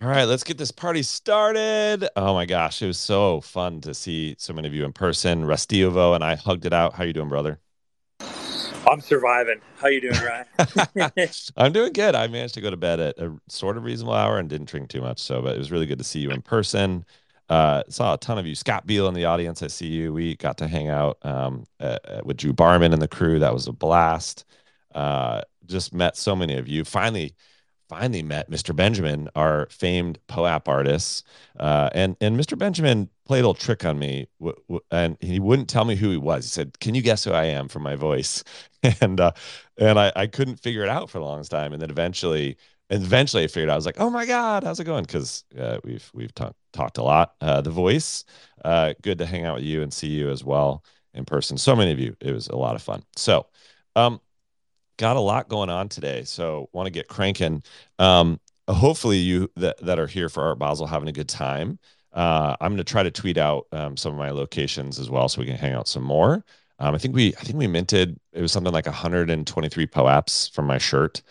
All right, let's get this party started. Oh my gosh, it was so fun to see so many of you in person. Restivo and I hugged it out. How you doing, brother? I'm surviving. How you doing, Ryan? I'm doing good. I managed to go to bed at a sort of reasonable hour and didn't drink too much. So, but it was really good to see you in person. Uh, saw a ton of you. Scott Beal in the audience. I see you. We got to hang out um, uh, with Drew Barman and the crew. That was a blast. Uh, just met so many of you. Finally, finally met Mr. Benjamin, our famed POAP artist. Uh, and and Mr. Benjamin played a little trick on me, w- w- and he wouldn't tell me who he was. He said, "Can you guess who I am from my voice?" and uh, and I, I couldn't figure it out for the longest time. And then eventually, and eventually, I figured out. I was like, "Oh my god, how's it going?" Because uh, we've we've talked a lot. Uh, the voice, uh, good to hang out with you and see you as well in person. So many of you. It was a lot of fun. So. Um, got a lot going on today, so want to get cranking. Um, hopefully, you that, that are here for Art Basel having a good time. Uh, I'm going to try to tweet out um, some of my locations as well, so we can hang out some more. Um, I think we I think we minted it was something like 123 POAPs from my shirt.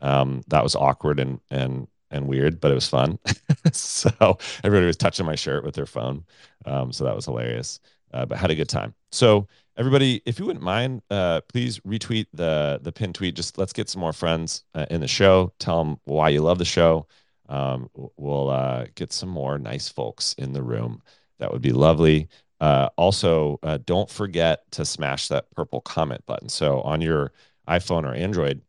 Um, that was awkward and and and weird, but it was fun. so everybody was touching my shirt with their phone. Um, so that was hilarious. Uh, but had a good time. So everybody, if you wouldn't mind, uh, please retweet the the pin tweet. Just let's get some more friends uh, in the show. Tell them why you love the show. Um, we'll uh, get some more nice folks in the room. That would be lovely. Uh, also, uh, don't forget to smash that purple comment button. So on your iPhone or Android,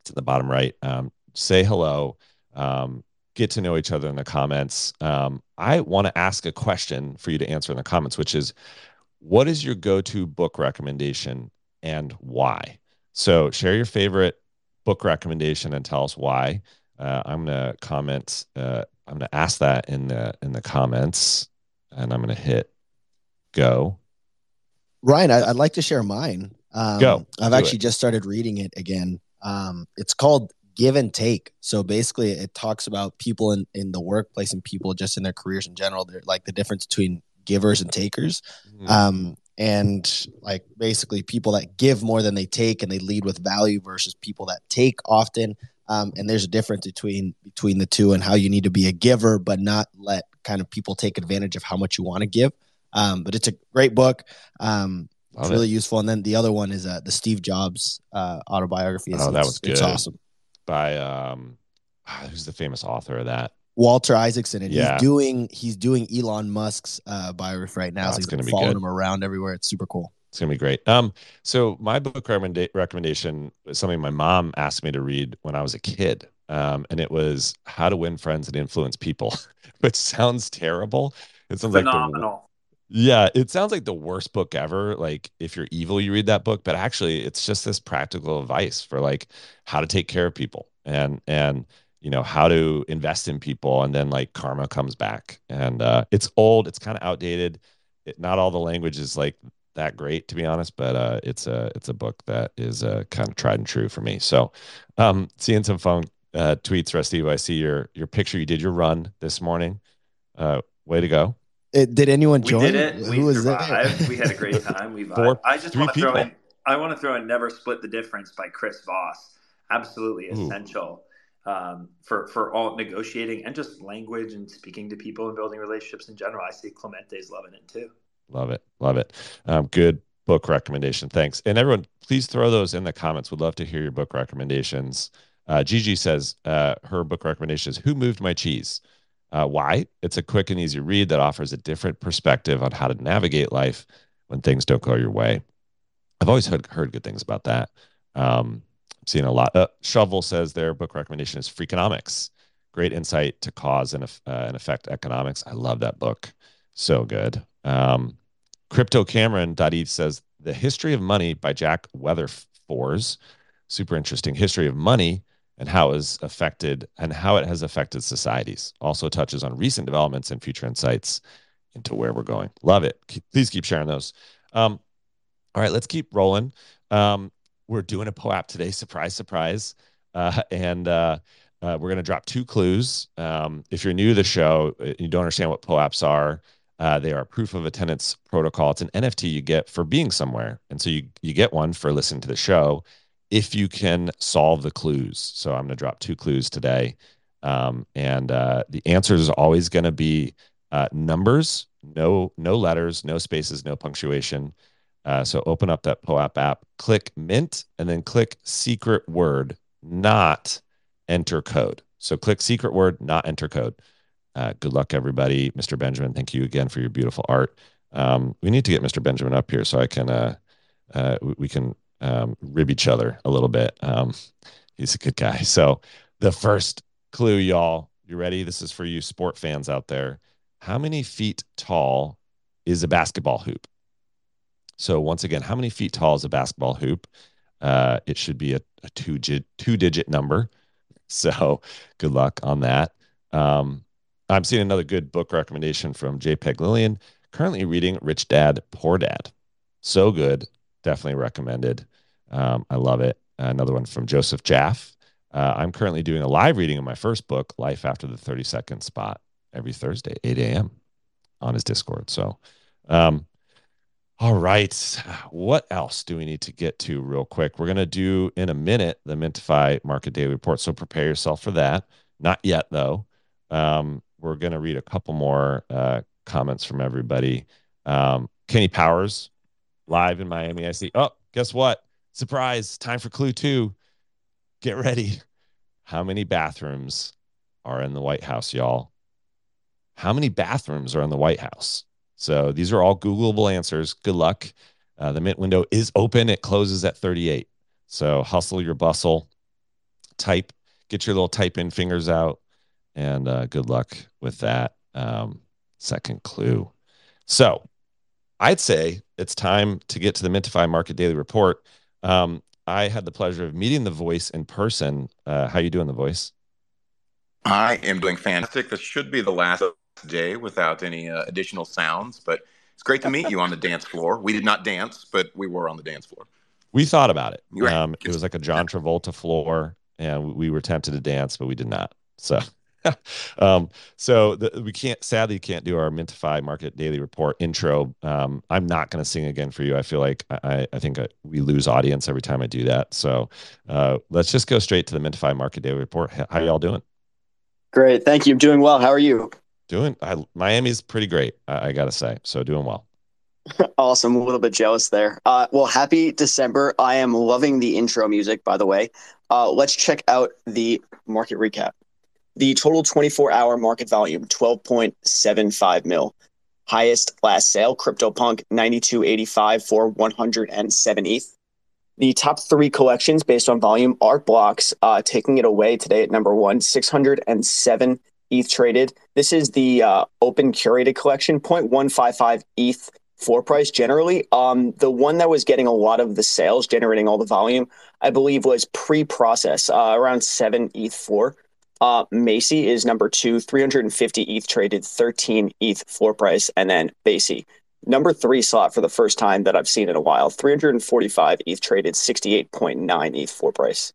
it's in the bottom right. Um, say hello. Um, get to know each other in the comments. Um, I want to ask a question for you to answer in the comments, which is what is your go-to book recommendation and why? So share your favorite book recommendation and tell us why. Uh, I'm gonna comment. Uh, I'm gonna ask that in the in the comments, and I'm gonna hit go. Ryan, I, would like to share mine. Um, go. I've actually it. just started reading it again. Um, it's called Give and Take. So basically, it talks about people in in the workplace and people just in their careers in general. They're like the difference between givers and takers. Mm-hmm. Um, and like basically people that give more than they take and they lead with value versus people that take often. Um, and there's a difference between between the two and how you need to be a giver, but not let kind of people take advantage of how much you want to give. Um, but it's a great book. Um, it's really it. useful. And then the other one is uh, the Steve Jobs uh, autobiography. It's, oh, that was good. It's awesome. By um, who's the famous author of that? Walter Isaacson, and yeah. he's doing he's doing Elon Musk's uh, biography right now. Oh, so he's going to be following good. him around everywhere. It's super cool. It's gonna be great. Um, so my book recommenda- recommendation is something my mom asked me to read when I was a kid, um, and it was How to Win Friends and Influence People, which sounds terrible. It sounds Phenomenal. like the, yeah, it sounds like the worst book ever. Like if you're evil, you read that book, but actually, it's just this practical advice for like how to take care of people and and you know how to invest in people and then like karma comes back and uh, it's old it's kind of outdated it, not all the language is like that great to be honest but uh, it's a it's a book that is uh, kind of tried and true for me so um, seeing some fun uh, tweets Rusty I see your your picture you did your run this morning uh, way to go it, did anyone join? We did it. Who we was survived. We had a great time. We Four, I just want to throw in. I want to throw in "Never Split the Difference" by Chris Voss. Absolutely essential um, for for all negotiating and just language and speaking to people and building relationships in general. I see Clemente's loving it too. Love it, love it. Um, good book recommendation. Thanks, and everyone, please throw those in the comments. Would love to hear your book recommendations. Uh, Gigi says uh, her book recommendation is "Who Moved My Cheese." Uh, why? It's a quick and easy read that offers a different perspective on how to navigate life when things don't go your way. I've always heard, heard good things about that. Um, seen a lot. Uh, Shovel says their book recommendation is Freakonomics. Great insight to cause and, uh, and effect economics. I love that book. So good. Um, Crypto Cameron.eth says The History of Money by Jack Weatherford. Super interesting history of money and how it has affected and how it has affected societies. Also touches on recent developments and future insights into where we're going. Love it. Please keep sharing those. Um, all right, let's keep rolling. Um, we're doing a POAP today. Surprise, surprise. Uh, and uh, uh, we're going to drop two clues. Um, if you're new to the show, uh, you don't understand what POAPs are. Uh, they are proof of attendance protocol. It's an NFT you get for being somewhere, and so you you get one for listening to the show if you can solve the clues. So I'm going to drop two clues today. Um, and uh, the answer is always going to be numbers, no no letters, no spaces, no punctuation. Uh, so open up that POAP app, click Mint, and then click secret word, not enter code. So click secret word, not enter code. Uh, good luck, everybody. Mr. Benjamin, thank you again for your beautiful art. Um, we need to get Mr. Benjamin up here so I can uh, uh, we can um, rib each other a little bit. Um, he's a good guy. So the first clue, y'all, you ready? This is for you sport fans out there. How many feet tall is a basketball hoop? So once again, how many feet tall is a basketball hoop? Uh, it should be a, a two two digit number. So good luck on that. Um, I'm seeing another good book recommendation from JPEG Lillian. Currently reading Rich Dad Poor Dad. So good, definitely recommended. Um, I love it. Another one from Joseph Jaffe. Uh, I'm currently doing a live reading of my first book, Life After the 30 Second Spot, every Thursday, 8 a.m. on his Discord. So, um, all right. What else do we need to get to real quick? We're going to do in a minute the Mintify Market Daily Report. So prepare yourself for that. Not yet, though. Um, we're going to read a couple more uh, comments from everybody. Um, Kenny Powers, live in Miami. I see. Oh, guess what? Surprise. Time for clue two. Get ready. How many bathrooms are in the White House, y'all? How many bathrooms are in the White House? So these are all Googleable answers. Good luck. Uh, the Mint window is open. It closes at 38. So hustle your bustle, type, get your little type in fingers out, and uh, good luck with that um, second clue. So I'd say it's time to get to the Mintify Market Daily Report. Um, I had the pleasure of meeting the voice in person. Uh, how you doing, the voice? I am doing fantastic. This should be the last day without any uh, additional sounds, but it's great to meet you on the dance floor. We did not dance, but we were on the dance floor. We thought about it. Um, it was like a John Travolta floor, and we were tempted to dance, but we did not. So, um, so the, we can't sadly can't do our Mintify Market Daily Report intro. Um, I'm not going to sing again for you. I feel like I, I think I, we lose audience every time I do that. So uh, let's just go straight to the Mintify Market Daily Report. How y'all doing? Great, thank you. I'm doing well. How are you? Doing I, Miami's pretty great, I, I, gotta say. So doing well. awesome. A little bit jealous there. Uh, well, happy December. I am loving the intro music, by the way. Uh, let's check out the market recap. The total 24 hour market volume, 12.75 mil. Highest last sale, CryptoPunk 92.85 for 107 ETH. The top three collections based on volume, Art Blocks uh, taking it away today at number one, 607 ETH traded. This is the uh, open curated collection, 0.155 ETH floor price generally. Um, the one that was getting a lot of the sales, generating all the volume, I believe was pre-process, uh, around 7 ETH floor. Uh, Macy is number two, 350 ETH traded, 13 ETH floor price, and then Basie. Number three slot for the first time that I've seen in a while, 345 ETH traded, 68.9 ETH floor price.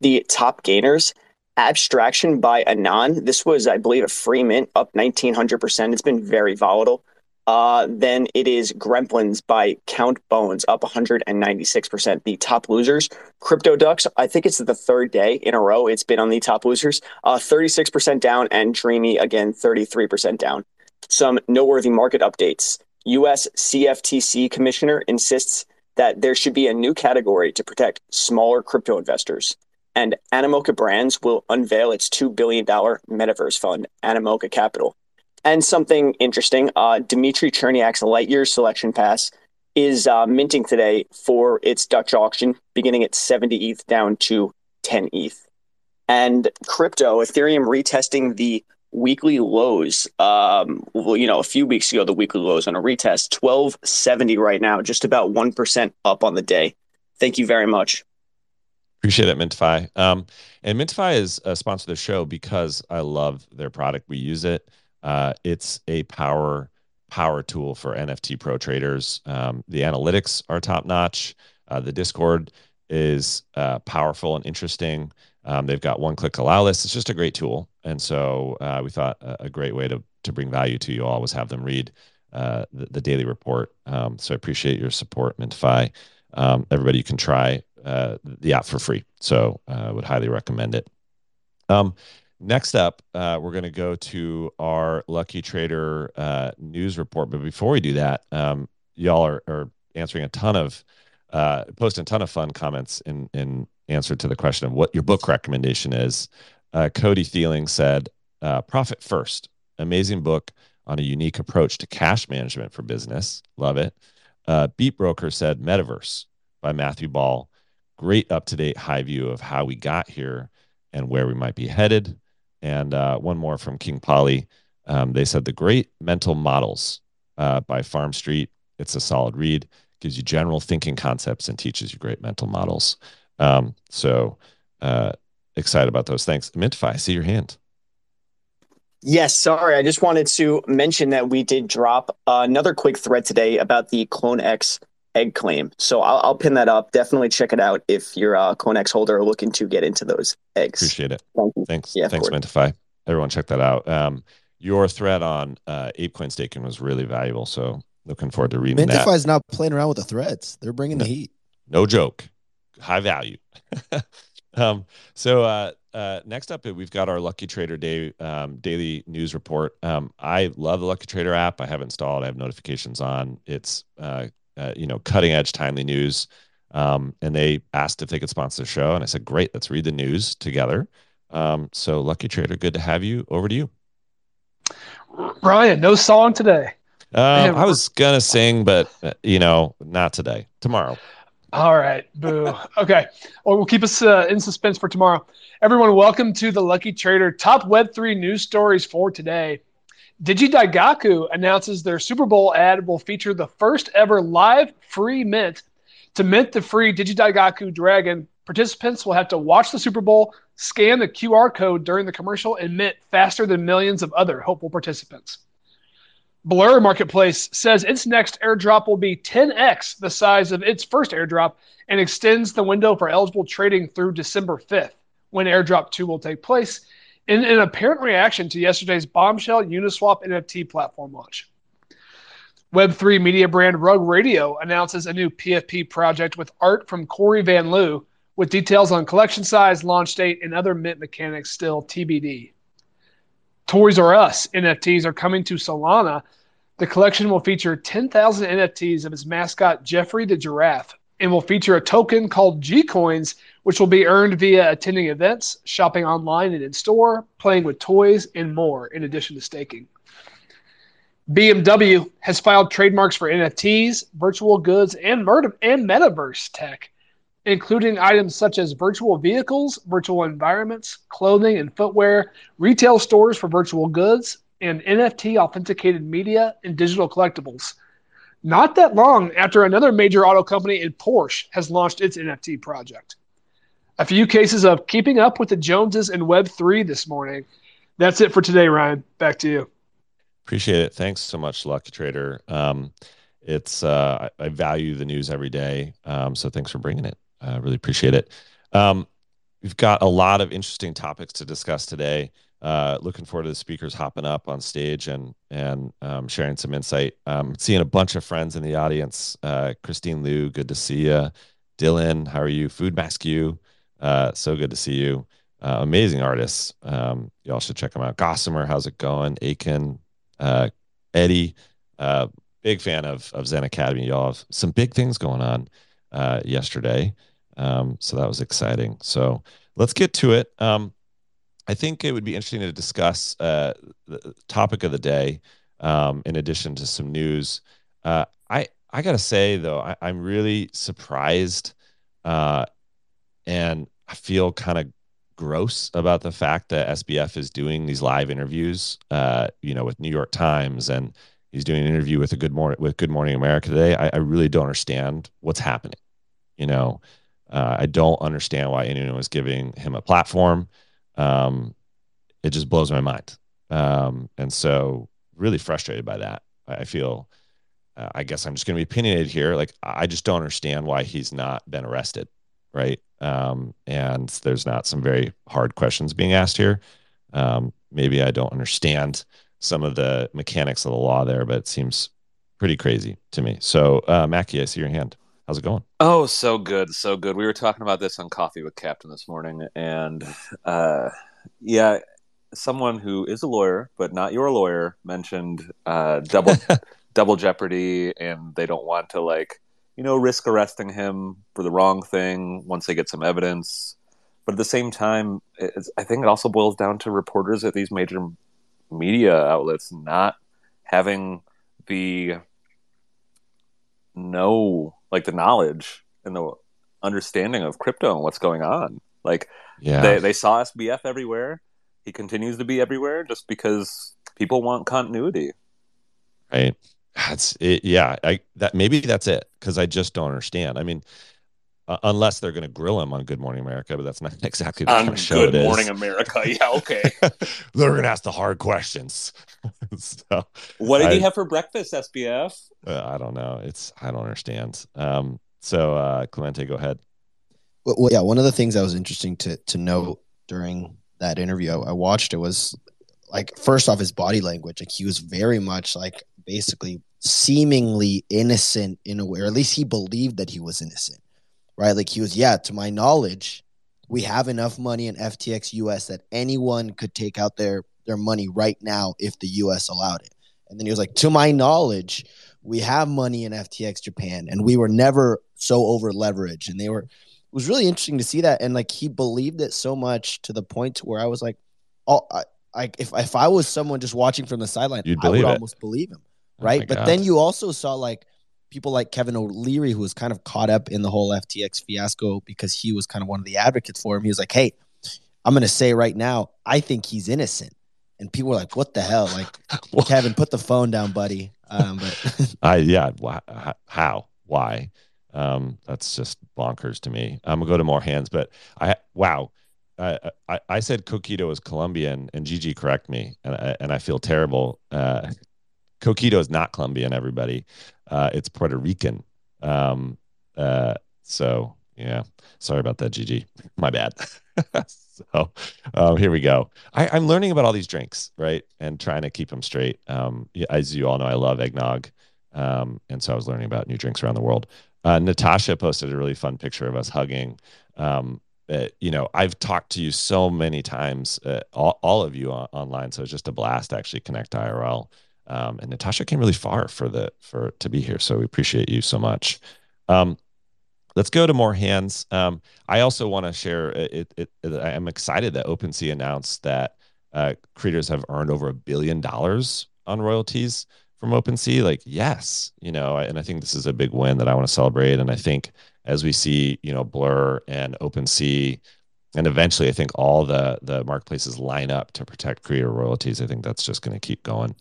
The top gainers, Abstraction by Anon. This was, I believe, a free mint up 1900%. It's been very volatile. Uh, then it is Gremlins by Count Bones up 196%. The top losers, Crypto Ducks. I think it's the third day in a row it's been on the top losers. Uh, 36% down, and Dreamy again 33% down. Some noteworthy market updates. U.S. CFTC commissioner insists that there should be a new category to protect smaller crypto investors and Animoca Brands will unveil its $2 billion metaverse fund, Animoca Capital. And something interesting, uh, Dmitri Cherniak's Lightyear Selection Pass is uh, minting today for its Dutch auction, beginning at 70 ETH down to 10 ETH. And crypto, Ethereum retesting the weekly lows. Um, well, you know, a few weeks ago, the weekly lows on a retest, 1270 right now, just about 1% up on the day. Thank you very much. Appreciate it, Mintify. Um, and Mintify is a sponsor of the show because I love their product. We use it. Uh, it's a power power tool for NFT pro traders. Um, the analytics are top notch. Uh, the Discord is uh, powerful and interesting. Um, they've got one click allow list. It's just a great tool. And so uh, we thought a, a, great way to, to bring value to you all was have them read uh, the, the, daily report. Um, so I appreciate your support, Mintify. Um, everybody, you can try uh, the app for free. So I uh, would highly recommend it. Um, next up, uh, we're going to go to our Lucky Trader uh, news report. But before we do that, um, y'all are, are, answering a ton of, uh, posting a ton of fun comments in in answer to the question of what your book recommendation is. Uh, Cody Thieling said, uh, "Profit First, amazing book on a unique approach to cash management for business. Love it." Uh, Beat Broker said, "Metaverse by Matthew Ball." Great up to date high view of how we got here and where we might be headed. And uh, one more from King Polly. Um, they said the Great Mental Models uh, by Farnam Street. It's a solid read, gives you general thinking concepts and teaches you great mental models. Um, so uh, excited about those. Thanks. Mintify, I see your hand. Yes, sorry. I just wanted to mention that we did drop another quick thread today about the Clone X egg claim. So I'll, I'll pin that up. Definitely check it out if you're a Clone X holder looking to get into those eggs. Appreciate it. Thank Thanks. Yeah, Thanks, Mintify. Everyone check that out. Um, your thread on uh, ApeCoin staking was really valuable. So looking forward to reading Mintify is not playing around with the threads. They're bringing no, the heat. No joke. High value. um, so uh, uh, next up, we've got our Lucky Trader Day um, daily news report. Um, I love the Lucky Trader app. I have installed. I have notifications on. It's uh, uh, you know, cutting edge, timely news. Um, and they asked if they could sponsor the show, and I said, "Great, let's read the news together." Um, so, Lucky Trader, good to have you. Over to you, Ryan. No song today. Uh, I was gonna sing, but uh, you know, not today. Tomorrow. All right, boo. Okay, well, we'll keep us uh, in suspense for tomorrow. Everyone, welcome to the Lucky Trader top Web three news stories for today. Digidaigaku announces their Super Bowl ad will feature the first ever live free mint. To mint the free Digidaigaku Dragon, participants will have to watch the Super Bowl, scan the QR code during the commercial, and mint faster than millions of other hopeful participants. Blur Marketplace says its next airdrop will be 10x the size of its first airdrop and extends the window for eligible trading through December 5th, when airdrop 2 will take place in an apparent reaction to yesterday's bombshell Uniswap NFT platform launch. Web3 media brand Rug Radio announces a new PFP project with art from Corey Van Lew, with details on collection size, launch date, and other mint mechanics still TBD. Toys R Us NFTs are coming to Solana. The collection will feature 10,000 NFTs of its mascot Jeffrey the Giraffe and will feature a token called G Coins, which will be earned via attending events, shopping online and in store, playing with toys, and more, in addition to staking. BMW has filed trademarks for NFTs, virtual goods, and, and metaverse tech, including items such as virtual vehicles, virtual environments, clothing and footwear, retail stores for virtual goods, and NFT authenticated media and digital collectibles. Not that long after another major auto company in Porsche has launched its NFT project. A few cases of keeping up with the Joneses in Web3 this morning. That's it for today, Ryan. Back to you. Appreciate it. Thanks so much, Lucky Trader. Um, it's uh, I, I, value the news every day. Um, so thanks for bringing it. I really appreciate it. Um, we've got a lot of interesting topics to discuss today. Uh, looking forward to the speakers hopping up on stage and and um, sharing some insight. Um, seeing a bunch of friends in the audience. Uh, Christine Liu, good to see you. Dylan, how are you? Food Mask you. Uh, so good to see you. Uh, amazing artists. Um, y'all should check them out. Gossamer, how's it going? Aiken, uh, Eddie, uh, big fan of of Zen Academy. Y'all have some big things going on uh, yesterday, um, so that was exciting. So let's get to it. Um, I think it would be interesting to discuss uh, the topic of the day, um, in addition to some news. Uh, I I gotta say though, I, am really surprised uh, and I feel kind of gross about the fact that SBF is doing these live interviews, uh, you know, with New York Times, and he's doing an interview with a Good Morning with Good Morning America today. I, I really don't understand what's happening. You know, uh, I don't understand why anyone was giving him a platform. Um, it just blows my mind, um, and so really frustrated by that. I feel. Uh, I guess I'm just going to be opinionated here. Like, I just don't understand why he's not been arrested right? Um, and there's not some very hard questions being asked here. Um, maybe I don't understand some of the mechanics of the law there, but it seems pretty crazy to me. So, uh, Mackie, I see your hand. How's it going? Oh, so good, so good. We were talking about this on Coffee with Captain this morning, and uh, yeah, someone who is a lawyer but not your lawyer mentioned uh, double double jeopardy, and they don't want to like you know risk arresting him for the wrong thing once they get some evidence. But at the same time, I think it also boils down to reporters at these major media outlets not having the know like the knowledge and the understanding of crypto and what's going on. Like yeah. they, they saw SBF everywhere. He continues to be everywhere just because people want continuity. Right. That's it. Yeah. I, that maybe that's it. Cause I just don't understand. I mean, uh, unless they're going to grill him on Good Morning America, but that's not exactly the kind of show Good Morning America. Yeah, okay. they're going to ask the hard questions. so, what did I, he have for breakfast, SBF? Uh, I don't know. It's I don't understand. Um, so, uh, Clemente, go ahead. Well, well, yeah, one of the things that was interesting to to note during that interview, I watched it was like first off his body language. Like he was very much like basically seemingly innocent in a way, or at least he believed that he was innocent right? Like he was, yeah, to my knowledge, we have enough money in FTX US that anyone could take out their their money right now if the US allowed it. And then he was like, to my knowledge, we have money in FTX Japan and we were never so over leveraged. And they were it was really interesting to see that. And like he believed it so much to the point to where I was like, oh, I, I if if I was someone just watching from the sideline, I would it. almost believe him. Oh right. Oh but God. then you also saw like people like Kevin O'Leary, who was kind of caught up in the whole FTX fiasco because he was kind of one of the advocates for him. He was like, "Hey, I'm going to say right now, I think he's innocent." And people were like, "What the hell?" Like, Kevin, put the phone down, buddy. Um, but I yeah, how, why? Um, that's just bonkers to me. I'm gonna go to more hands, but I wow. I, I, I said Coquito is Colombian, and Gigi correct me, and I, and I feel terrible. Uh, Coquito is not Colombian, everybody. Uh, it's Puerto Rican. Um, uh, so yeah, sorry about that, Gigi. My bad. so um, here we go. I, am learning about all these drinks, right, and trying to keep them straight. Um, as you all know, I love eggnog, um, and so I was learning about new drinks around the world. Uh, Natasha posted a really fun picture of us hugging. Um, uh, you know, I've talked to you so many times, uh, all, all of you on, online, so it's just a blast to actually connect IRL. Um, and Natasha came really far for the for to be here, so we appreciate you so much. Um, let's go to more hands. Um, I also want to share. It, it, it, I'm excited that OpenSea announced that uh, creators have earned over a billion dollars on royalties from OpenSea. Like, yes, you know, and I think this is a big win that I want to celebrate. And I think as we see, you know, Blur and OpenSea, and eventually, I think all the the marketplaces line up to protect creator royalties. I think that's just going to keep going.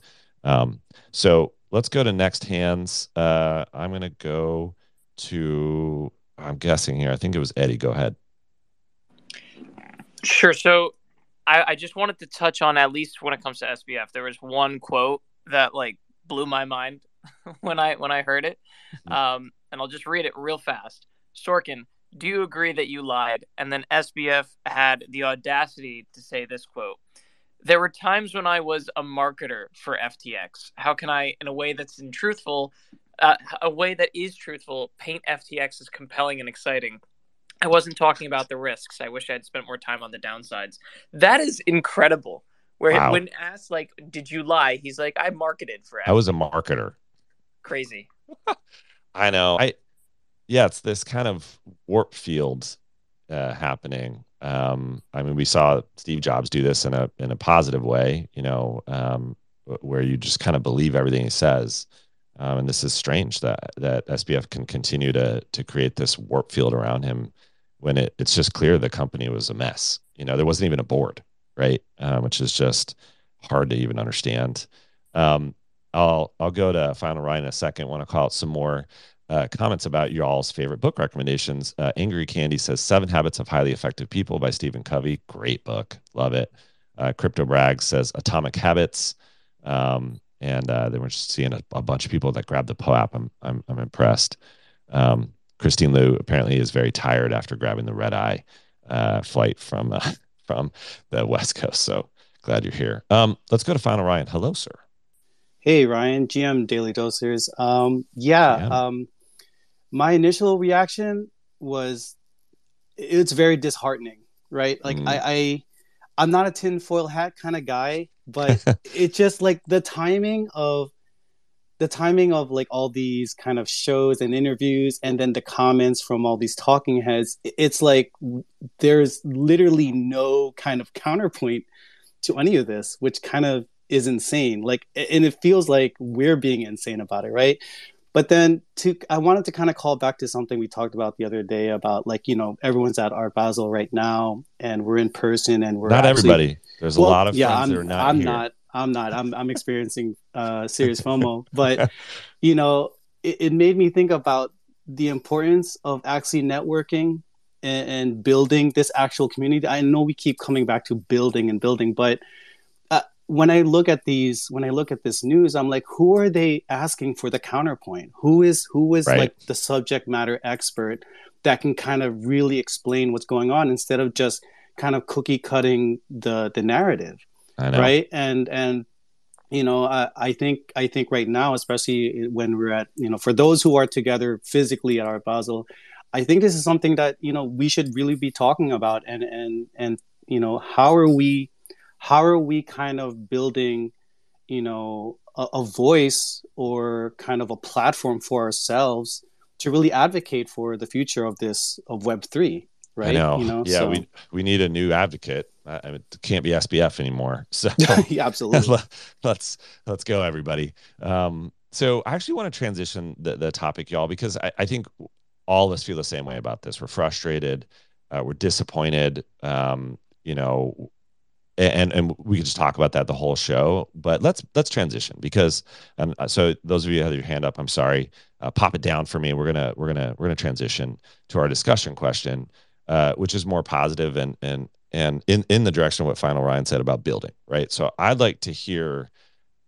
Um, so let's go to next hands. Uh, I'm going to go to, I'm guessing here, I think it was Eddie. Go ahead. Sure. So I, I just wanted to touch on, at least when it comes to SBF, there was one quote that like blew my mind when I when I heard it. Mm-hmm. Um, and I'll just read it real fast. Sorkin, do you agree that you lied? And then SBF had the audacity to say this quote there were times when I was a marketer for FTX. How can I, in a way that's in truthful, uh, a way that is truthful, paint FTX as compelling and exciting? I wasn't talking about the risks. I wish I had spent more time on the downsides. That is incredible. Where wow. when asked like, "Did you lie?" He's like, "I marketed for." FTX. I was a marketer. Crazy. I know. I yeah, it's this kind of warp field uh, happening um, I mean, we saw Steve Jobs do this in a in a positive way, you know, um, where you just kind of believe everything he says. Um, and this is strange that that SBF can continue to to create this warp field around him when it, it's just clear the company was a mess. You know, there wasn't even a board, right? Um, which is just hard to even understand. Um, I'll I'll go to Final Ryan in a second. Want to call out some more uh, comments about y'all's favorite book recommendations. Uh, Angry Candy says Seven Habits of Highly Effective People by Stephen Covey. Great book. Love it. Uh, Crypto Brag says Atomic Habits. Um, and uh, then we're just seeing a, a, bunch of people that grab the POAP. I'm, I'm, I'm impressed. Um, Christine Liu apparently is very tired after grabbing the red eye uh, flight from, uh, from the West Coast. So glad you're here. Um, let's go to Final Ryan. Hello, sir. Hey, Ryan, GM Daily Dosers. Um, yeah, um, my initial reaction was it's very disheartening, right? Like mm. I, I I'm not a tinfoil hat kind of guy, but it's just like the timing of the timing of like all these kind of shows and interviews and then the comments from all these talking heads it's like there's literally no kind of counterpoint to any of this which kind of is insane like and it feels like we're being insane about it right but then to i wanted to kind of call back to something we talked about the other day about like you know everyone's at art basel right now and we're in person and we're not actually, everybody. There's well, a lot of yeah, friends I'm, that are not i'm here. not i'm not. I'm, I'm experiencing uh serious fomo. But you know it, it made me think about the importance of actually networking and, and building this actual community. I know we keep coming back to building and building but when I look at these, when I look at this news, I'm like, who are they asking for the counterpoint? Who is who is right. like the subject matter expert that can kind of really explain what's going on instead of just kind of cookie cutting the the narrative, right? And and you know, I, I think I think right now, especially when we're at you know, for those who are together physically at Art Basel, I think this is something that you know we should really be talking about, and and and you know, how are we how are we kind of building you know a, a, voice or kind of a platform for ourselves to really advocate for the future of this of web 3 right? I know. You know yeah so. we we need a new advocate. I mean, it can't be sbf anymore. So yeah absolutely. Let's let's go everybody. Um so i actually want to transition the, the topic y'all because I, I think all of us feel the same way about this. We're frustrated uh, we're disappointed um you know and and we could just talk about that the whole show but let's let's transition because um, so those of you who have your hand up i'm sorry. Uh, pop it down for me. We're gonna we're gonna we're gonna transition to our discussion question uh, which is more positive and and and in in the direction of what final ryan said about building right? So i'd like to hear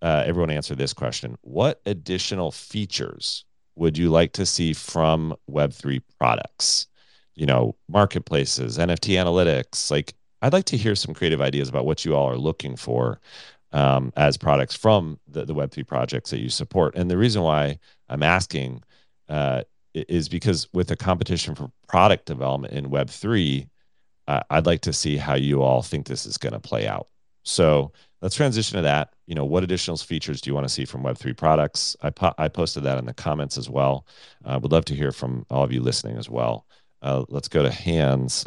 uh, everyone answer this question. What additional features would you like to see from web3 products? You know marketplaces nft analytics like I'd like to hear some creative ideas about what you all are looking for um, as products from the, the Web3 projects that you support. And the reason why I'm asking uh, is because with the competition for product development in Web3, uh, I'd like to see how you all think this is going to play out. So let's transition to that. You know, what additional features do you want to see from Web3 products? I, po- I posted that in the comments as well. Uh, would love to hear from all of you listening as well. Uh, let's go to hands.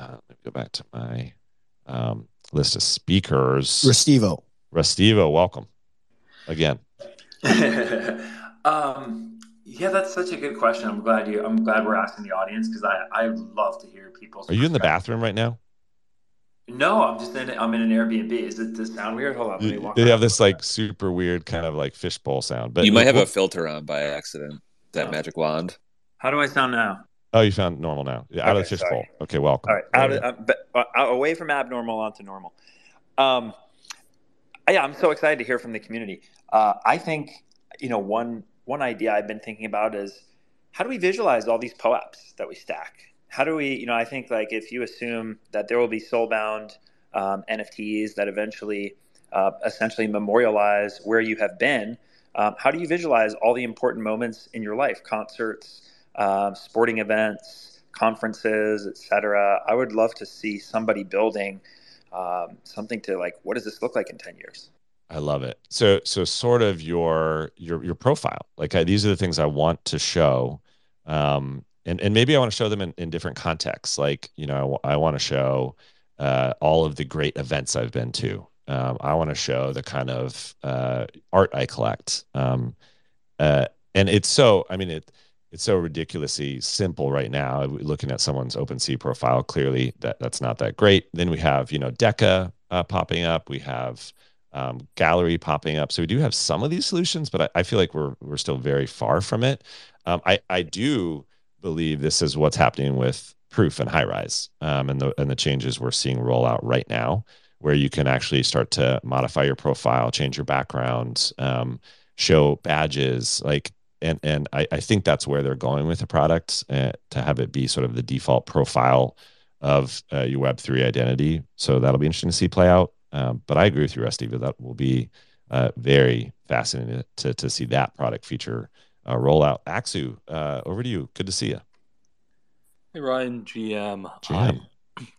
Uh, let me go back to my um, list of speakers. Restivo. Restivo, welcome again. um, yeah, that's such a good question. I'm glad you. I'm glad we're asking the audience because I I love to hear people's. Are you in the bathroom right now? No, I'm just in. I'm in an Airbnb. Is it does sound weird? Hold on. You, they have this like super weird kind of like fishbowl sound. But you might have a filter on by accident. That oh. magic wand. How do I sound now? Oh, you found normal now. Out okay, of the fishbowl. Okay, welcome. All right, out of, uh, uh, away from abnormal onto normal. Um, yeah, I'm so excited to hear from the community. Uh, I think you know one one idea I've been thinking about is how do we visualize all these POAPs that we stack? How do we, you know, I think like if you assume that there will be soulbound um, NFTs that eventually uh, essentially memorialize where you have been, um, how do you visualize all the important moments in your life, concerts? Uh, sporting events, conferences, etc. I would love to see somebody building um, something to like, what does this look like in ten years? I love it. So, so sort of your your your profile. Like I, these are the things I want to show, um, and and maybe I want to show them in, in different contexts. Like you know, I, I want to show uh, all of the great events I've been to. Um, I want to show the kind of uh, art I collect. Um, uh, and it's so. I mean, it it's so ridiculously simple right now. Looking at someone's OpenSea profile, clearly that that's not that great. Then we have you know Deca uh, popping up. We have um, Gallery popping up. So we do have some of these solutions, but I, I feel like we're we're still very far from it. Um, I I do believe this is what's happening with Proof and Highrise um, and the and the changes we're seeing roll out right now, where you can actually start to modify your profile, change your background, um, show badges, like and and I, I think that's where they're going with the product uh, to have it be sort of the default profile of uh, your Web three identity. So that'll be interesting to see play out. Um, but I agree with you, Rusty. But that will be uh, very fascinating to to see that product feature uh, roll out. Aksu, uh, over to you. Good to see you. Hey Ryan, GM. GM.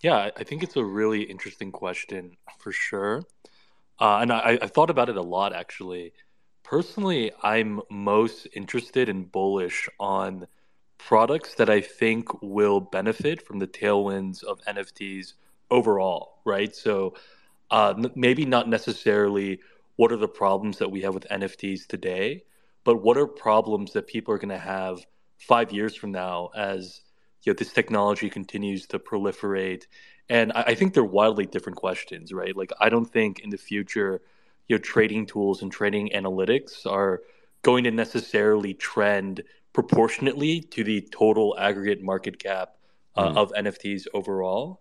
Yeah, I think it's a really interesting question for sure. Uh, and I, I thought about it a lot actually. Personally, I'm most interested and bullish on products that I think will benefit from the tailwinds of NFTs overall, right? So uh, maybe not necessarily what are the problems that we have with NFTs today, but what are problems that people are going to have five years from now as you know this technology continues to proliferate and I, I, think they're wildly different questions right like i don't think in the future you know trading tools and trading analytics are going to necessarily trend proportionately to the total aggregate market cap uh, mm. of nfts overall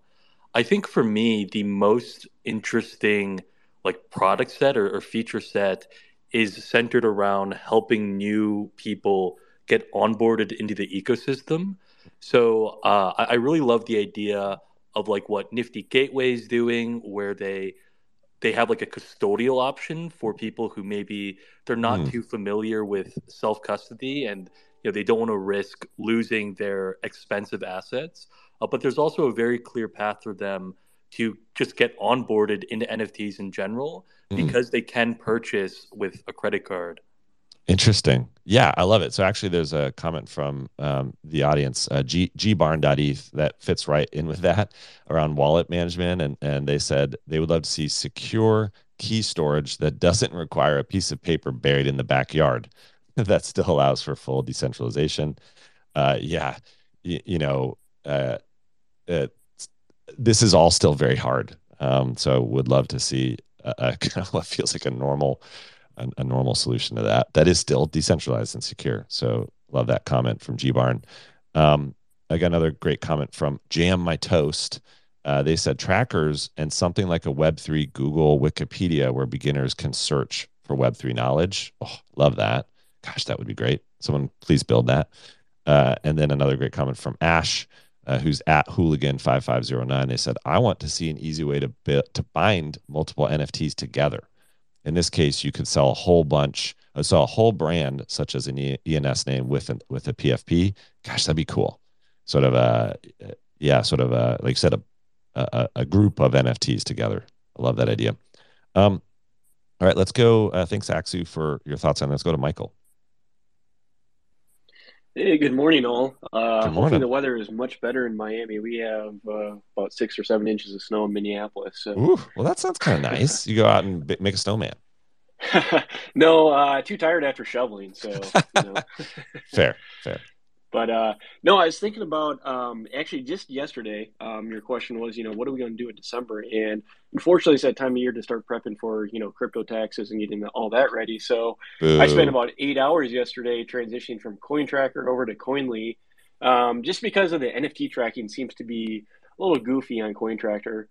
i think for me the most interesting like product set or, or feature set is centered around helping new people get onboarded into the ecosystem so uh, I, I really love the idea of like what Nifty Gateway is doing, where they they have like a custodial option for people who maybe they're not mm. too familiar with self custody and you know they don't want to risk losing their expensive assets. Uh, but there's also a very clear path for them to just get onboarded into NFTs in general mm. because they can purchase with a credit card. Interesting. Yeah, I love it. So actually, there's a comment from um, the audience, uh, G gbarn.eth, that fits right in with that around wallet management, and and they said they would love to see secure key storage that doesn't require a piece of paper buried in the backyard. that still allows for full decentralization. Uh, yeah, y- you know, uh, this is all still very hard. Um, so would love to see a, a kind of what feels like a normal a, a, normal solution to that that is still decentralized and secure. So love that comment from G Barn. Um, I got another great comment from Jam My Toast. Uh, they said trackers and something like a Web3 Google Wikipedia where beginners can search for Web3 knowledge. Oh, love that. Gosh, that would be great. Someone please build that. Uh, and then another great comment from Ash, uh, who's at hooligan5509. They said, I want to see an easy way to, bi- to bind multiple NFTs together in this case, you could sell a whole bunch, uh, sell a whole brand such as an ENS name with an, with a PFP. Gosh, that'd be cool. Sort of a yeah, sort of a like I said, a a, a group of NFTs together. I love that idea. Um, all right, let's go. Uh, thanks, Axu, for your thoughts on. Let's go to Michael. Hey, good morning, all. Uh, good morning. Hopefully, the weather is much better in Miami. We have uh, about six or seven inches of snow in Minneapolis. So. Ooh, well, that sounds kind of nice. You go out and make a snowman. no, uh, too tired after shoveling. So, you know. fair, fair. But uh, no, I was thinking about um, actually just yesterday. Um, your question was, you know, what are we going to do in December? And unfortunately, it's that time of year to start prepping for, you know, crypto taxes and getting all that ready. So Boo. I spent about eight hours yesterday transitioning from CoinTracker over to Koinly, um, just because of the NFT tracking seems to be a little goofy on CoinTracker.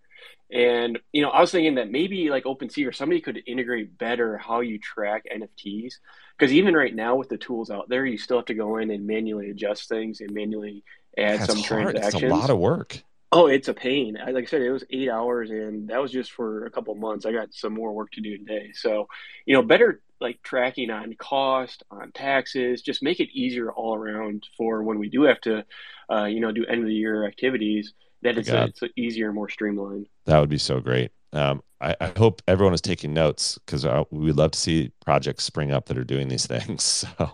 And you know, I was thinking that maybe like OpenSea or somebody could integrate better how you track NFTs. Because even right now with the tools out there, you still have to go in and manually adjust things and manually add That's some hard. transactions. It's a lot of work. Oh, it's a pain. I, like I said, it was eight hours, and that was just for a couple months. I got some more work to do today. So, you know, better like tracking on cost, on taxes, just make it easier all around for when we do have to, uh, you know, do end of the year activities that it's, a, it's a easier, more streamlined. That would be so great. Um, I, I, hope everyone is taking notes because uh, we would love to see projects spring up that are doing these things. So,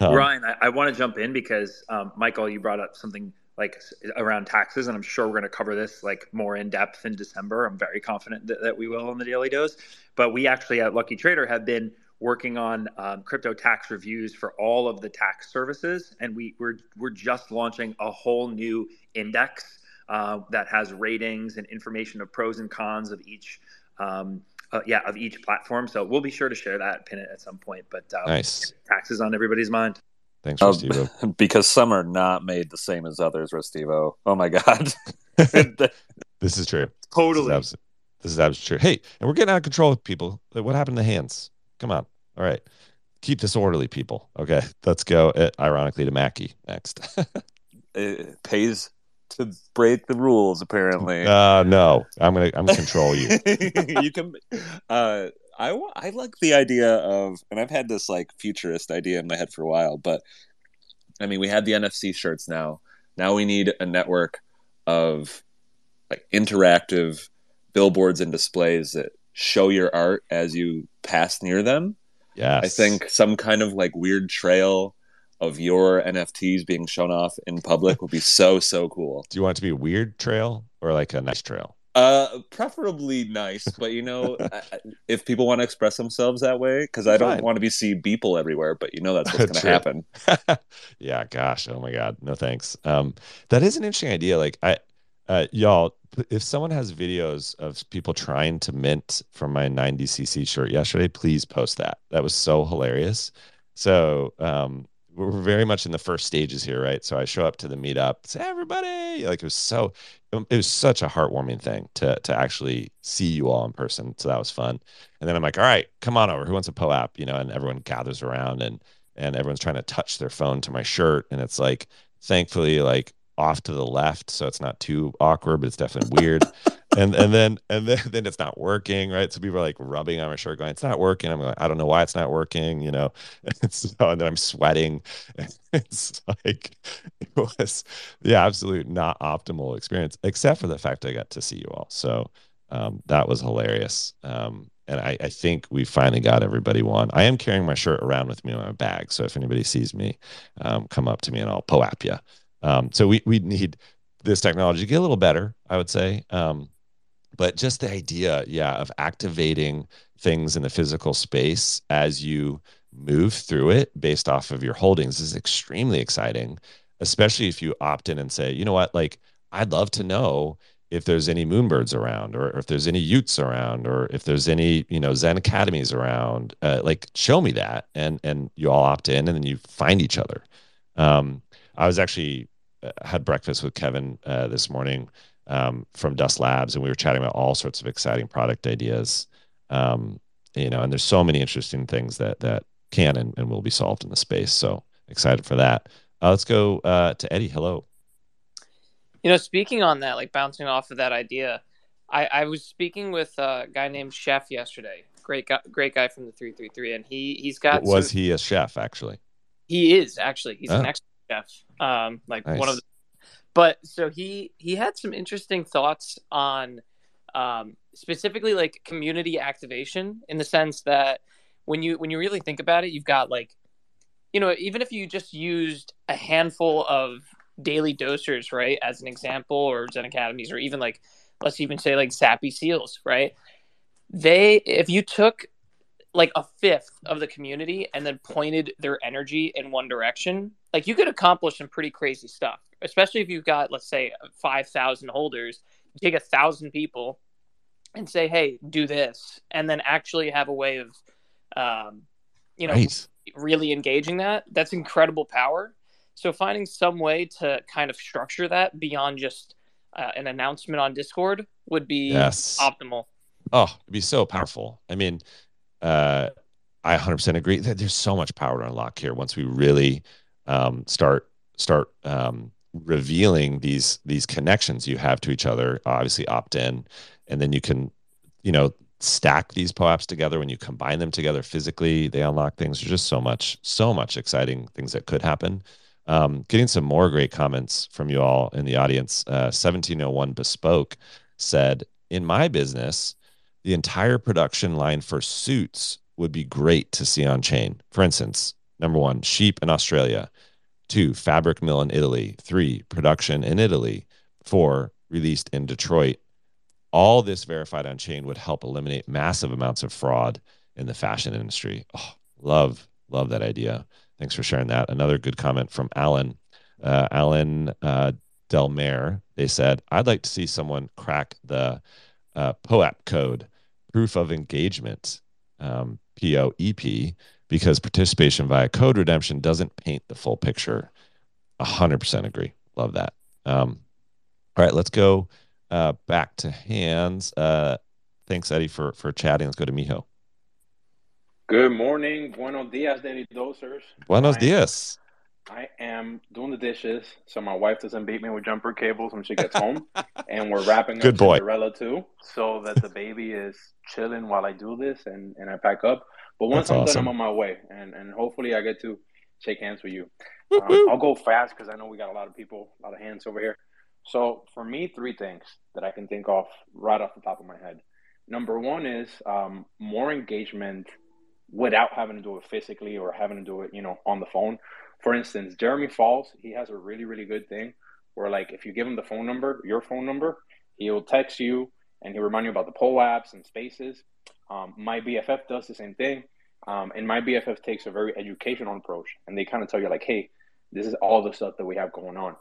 um, Ryan, I, I want to jump in because um, Michael, you brought up something like around taxes, and I'm sure we're going to cover this like more in depth in December. I'm very confident that, that we will on the Daily Dose. But we actually at Lucky Trader have been working on um, crypto tax reviews for all of the tax services, and we, we're we're just launching a whole new index uh, that has ratings and information of pros and cons of each. Um, uh, yeah, of each platform. So we'll be sure to share that pin it at some point. But um, nice taxes on everybody's mind. Thanks, Restivo. Um, because some are not made the same as others, Restivo. Oh my god, this is true. Totally. This is, this is absolutely true. Hey, and we're getting out of control with people. What happened to hands? Come on. All right. Keep this orderly, people. Okay. Let's go, uh, ironically, to Mackie next. it pays to break the rules. Apparently, uh, no. I'm gonna I'm gonna control you. you can. Uh, I I like the idea of, and I've had this like futurist idea in my head for a while. But I mean, we had the NFC shirts now. Now we need a network of like interactive billboards and displays that show your art as you pass near them. Yeah, I think some kind of like weird trail of your NFTs being shown off in public would be so so cool. Do you want it to be a weird trail or like a nice trail? Uh, preferably nice, but you know, if people want to express themselves that way, because I don't want to be see people everywhere, but you know that's what's going to happen. yeah, gosh, oh my god, no thanks. Um, that is an interesting idea. Like I, uh, y'all, if someone has videos of people trying to mint from my 90cc shirt yesterday, please post that. That was so hilarious. So, um, we're very much in the first stages here, right? So I show up to the meetup, say everybody, like it was so, um, it was such a heartwarming thing to to actually see you all in person. So that was fun. And then I'm like, all right, come on over. Who wants a POAP? You know, and everyone gathers around and and everyone's trying to touch their phone to my shirt, and it's like, thankfully, like off to the left, so it's not too awkward, but it's definitely weird. and and then and then then it's not working, right? So people are like rubbing on my shirt, going, "It's not working." I'm like, I don't know why it's not working, you know. And, so, and then I'm sweating. It's like it was the absolute not optimal experience, except for the fact I got to see you all. So um, that was hilarious. Um, and I, I, think we finally got everybody one. I am carrying my shirt around with me in my bag, so if anybody sees me, um, come up to me and I'll poap you. Um, so we we need this technology to get a little better, I would say. Um, but just the idea, yeah, of activating things in the physical space as you move through it based off of your holdings is extremely exciting, especially if you opt in and say, you know what, like I'd love to know if there's any moonbirds around or, if there's any y00ts around or if there's any you know zen academies around. Uh, like show me that. And and you all opt in and then you find each other. Um, I was actually uh, had breakfast with Kevin uh, this morning um, from Dust Labs, and we were chatting about all sorts of exciting product ideas. Um, you know, and there's so many interesting things that that can and, and will be solved in the space. So excited for that. Uh, let's go uh, to Eddie. Hello. You know, speaking on that, like bouncing off of that idea, I, I was speaking with a guy named Chef yesterday. Great guy, great guy from the three three three, and he he's got. Was some, he a chef actually? He is actually. He's oh. an ex chef. Um, like nice. one of the, but so he he had some interesting thoughts on um, specifically like community activation in the sense that when you when you really think about it, you've got like you know even if you just used a handful of daily dosers right as an example or zen academies or even like let's even say like sappy seals right they if you took like a fifth of the community and then pointed their energy in one direction, like you could accomplish some pretty crazy stuff. Especially if you've got, let's say, five thousand holders. You take a thousand people and say, "Hey, do this," and then actually have a way of, um, you know, really engaging that. That's incredible power. So finding some way to kind of structure that beyond just uh, an announcement on Discord would be yes. optimal. Oh, it'd be so powerful. I mean, uh, I 100% agree that there's so much power to unlock here once we really um, start start um, revealing these these connections you have to each other. Obviously, opt in, and then you can, you know, stack these POAPs together. When you combine them together physically, they unlock things. There's just so much, so much exciting things that could happen. Um, getting some more great comments from you all in the audience. Uh, 1701 Bespoke said, "In my business." The entire production line for suits would be great to see on chain. For instance, number one, sheep in Australia. Two, fabric mill in Italy. Three, production in Italy. Four, released in Detroit. All this verified on chain would help eliminate massive amounts of fraud in the fashion industry. Oh, love, love that idea. Thanks for sharing that. Another good comment from Alan. Uh, Alan uh, Delmare. They said, I'd like to see someone crack the uh, POAP code proof of engagement, um, POEP, because participation via code redemption doesn't paint the full picture. 100% agree. Love that. Um, all right, let's go uh, back to hands. Uh, thanks, Eddie, for, for chatting. Let's go to Mijo. Good morning. Buenos dias, Daily Dosers. Buenos dias. I am doing the dishes so my wife doesn't beat me with jumper cables when she gets home. and we're wrapping Good up boy. Cinderella too, so that the baby is chilling while I do this and, and I pack up. But once That's I'm awesome. done, I'm on my way, and, and hopefully I get to shake hands with you. Um, I'll go fast because I know we got a lot of people, a lot of hands over here. So for me, three things that I can think of right off the top of my head. Number one is um, more engagement without having to do it physically or having to do it, you know, on the phone. For instance, Jeremy Falls, he has a really, really good thing where like if you give him the phone number, your phone number, he'll text you and he'll remind you about the POAPs and spaces. Um, my BFF does the same thing. Um, and my BFF takes a very educational approach and they kind of tell you like, hey, this is all the stuff that we have going on.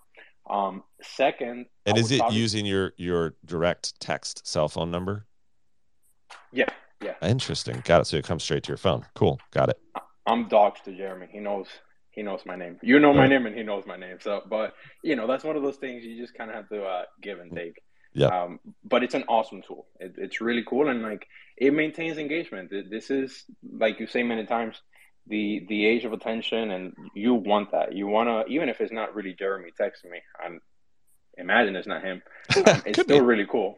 Um, second, and is it using your your direct text cell phone number? Yeah, yeah. Interesting. Got it. So it comes straight to your phone. Cool. Got it. I'm dogs to Jeremy. He knows he knows my name. You know my name, and he knows my name. So, but you know that's one of those things you just kind of have to uh, give and take. Yeah. Um, but it's an awesome tool. It, it's really cool, and like it maintains engagement. This is like you say many times, the the age of attention, and you want that. You want to, even if it's not really Jeremy texting me. I'm imagine it's not him. Um, it's still be. really cool.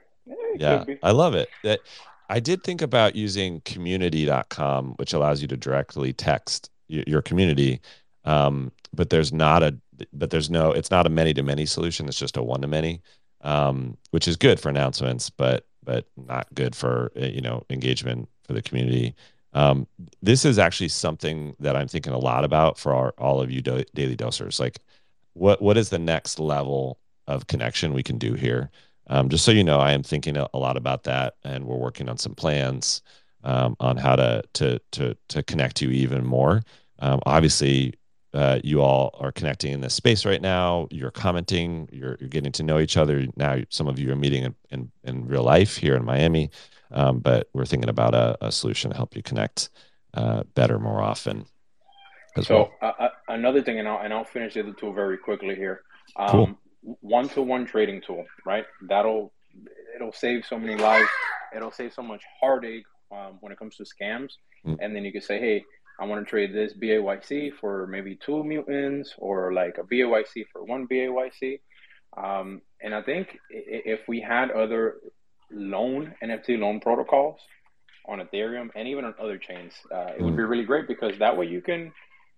Yeah, yeah I love it. That I did think about using community.com, which allows you to directly text your community. Um, but there's not a, but there's no, it's not a many to many solution. It's just a one to many, um, which is good for announcements, but, but not good for, uh, you know, engagement for the community. Um, this is actually something that I'm thinking a lot about for our, all of you do, daily dosers. Like what, what is the next level of connection we can do here? Um, just so you know, I am thinking a, lot about that, and we're working on some plans um, on how to to to to connect you even more. Um, obviously, uh, you all are connecting in this space right now. You're commenting. You're you're getting to know each other. Now, some of you are meeting in in, in real life here in Miami, um, but we're thinking about a, a solution to help you connect uh, better more often. so well. uh, another thing, and I'll and I'll finish the other two very quickly here. Um, cool one-to-one trading tool, right? That'll it'll save so many lives. It'll save so much heartache um, when it comes to scams. Mm. And then you can say, hey, I want to trade this BAYC for maybe two mutants, or like a BAYC for one BAYC. Um, and I think if we had other loan NFT loan protocols on Ethereum and even on other chains, uh, it mm. would be really great because that way you can,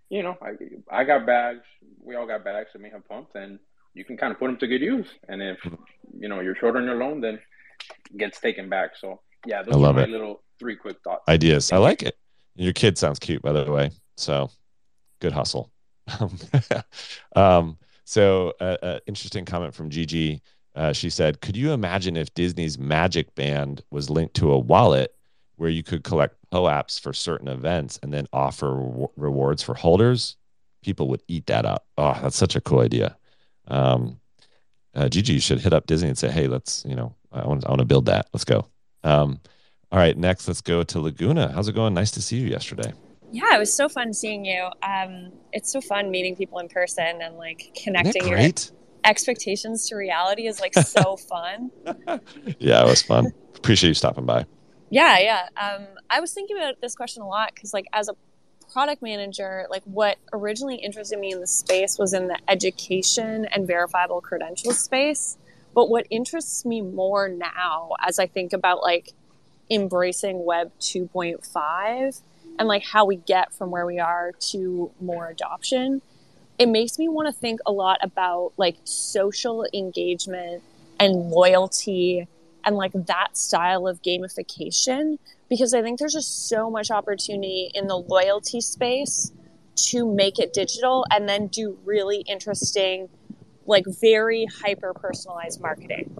you know, I, I got bags, we all got bags that may have pumped, and you can kind of put them to good use. And if you know you're short on your loan, then it gets taken back. So yeah, those I love are my it. little three quick thoughts. Ideas. I like it. Your kid sounds cute, by the way. So good hustle. um, so uh, uh, interesting comment from Gigi. Uh, she said, "Could you imagine if Disney's Magic Band was linked to a wallet where you could collect POAPs for certain events and then offer re- rewards for holders? People would eat that up. Oh, that's such a cool idea." um, uh, Gigi, you should hit up Disney and say, hey, let's, you know, I want, I want to build that. Let's go. Um, all right, next, let's go to Laguna. How's it going? Nice to see you yesterday. Yeah, it was so fun seeing you. Um, it's so fun meeting people in person and like connecting your expectations to reality is like so fun. yeah, it was fun. Appreciate you stopping by. Yeah, yeah. Um, I was thinking about this question a lot because, like, as a product manager, like what originally interested me in the space was in the education and verifiable credentials space. But what interests me more now as I think about like embracing web 2.5 and like how we get from where we are to more adoption, it makes me want to think a lot about like social engagement and loyalty and like that style of gamification because I think there's just so much opportunity in the loyalty space to make it digital and then do really interesting, like very hyper personalized marketing.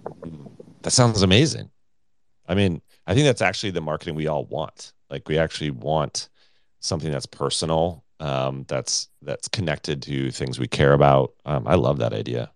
That sounds amazing. I mean, I think that's actually the marketing we all want. Like we actually want something that's personal, um, that's that's connected to things we care about. Um, I love that idea.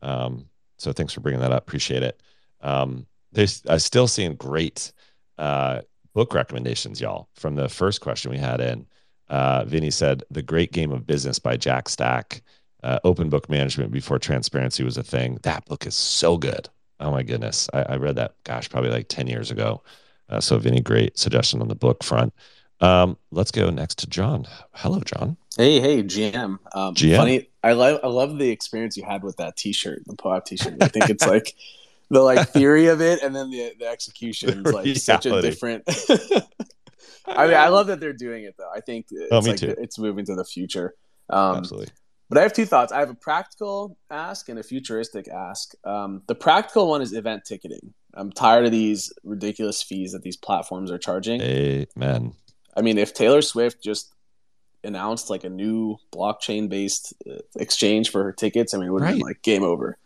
Um, so thanks for bringing that up. Appreciate it. Um, there's I'm still seeing great uh, book recommendations, y'all. From the first question we had in, uh, Vinny said, The Great Game of Business by Jack Stack, uh, Open Book Management Before Transparency Was a Thing. That book is so good. Oh my goodness. I, I read that, gosh, probably like 10 years ago. Uh, so, any great suggestion on the book front. Um, let's go next to John. Hello, John. Hey, hey, GM. Um, GM. Funny, I love I love the experience you had with that T-shirt, the POAP T-shirt. I think it's like the like theory of it and then the the execution is like such a different I mean I love that they're doing it though. I think it's oh, like too. it's moving to the future. Um, Absolutely. But I have two thoughts. I have a practical ask and a futuristic ask. Um, the practical one is event ticketing. I'm tired of these ridiculous fees that these platforms are charging. Amen. I mean, if Taylor Swift just announced like a new blockchain based uh, exchange for her tickets, I mean, it would right. be like game over.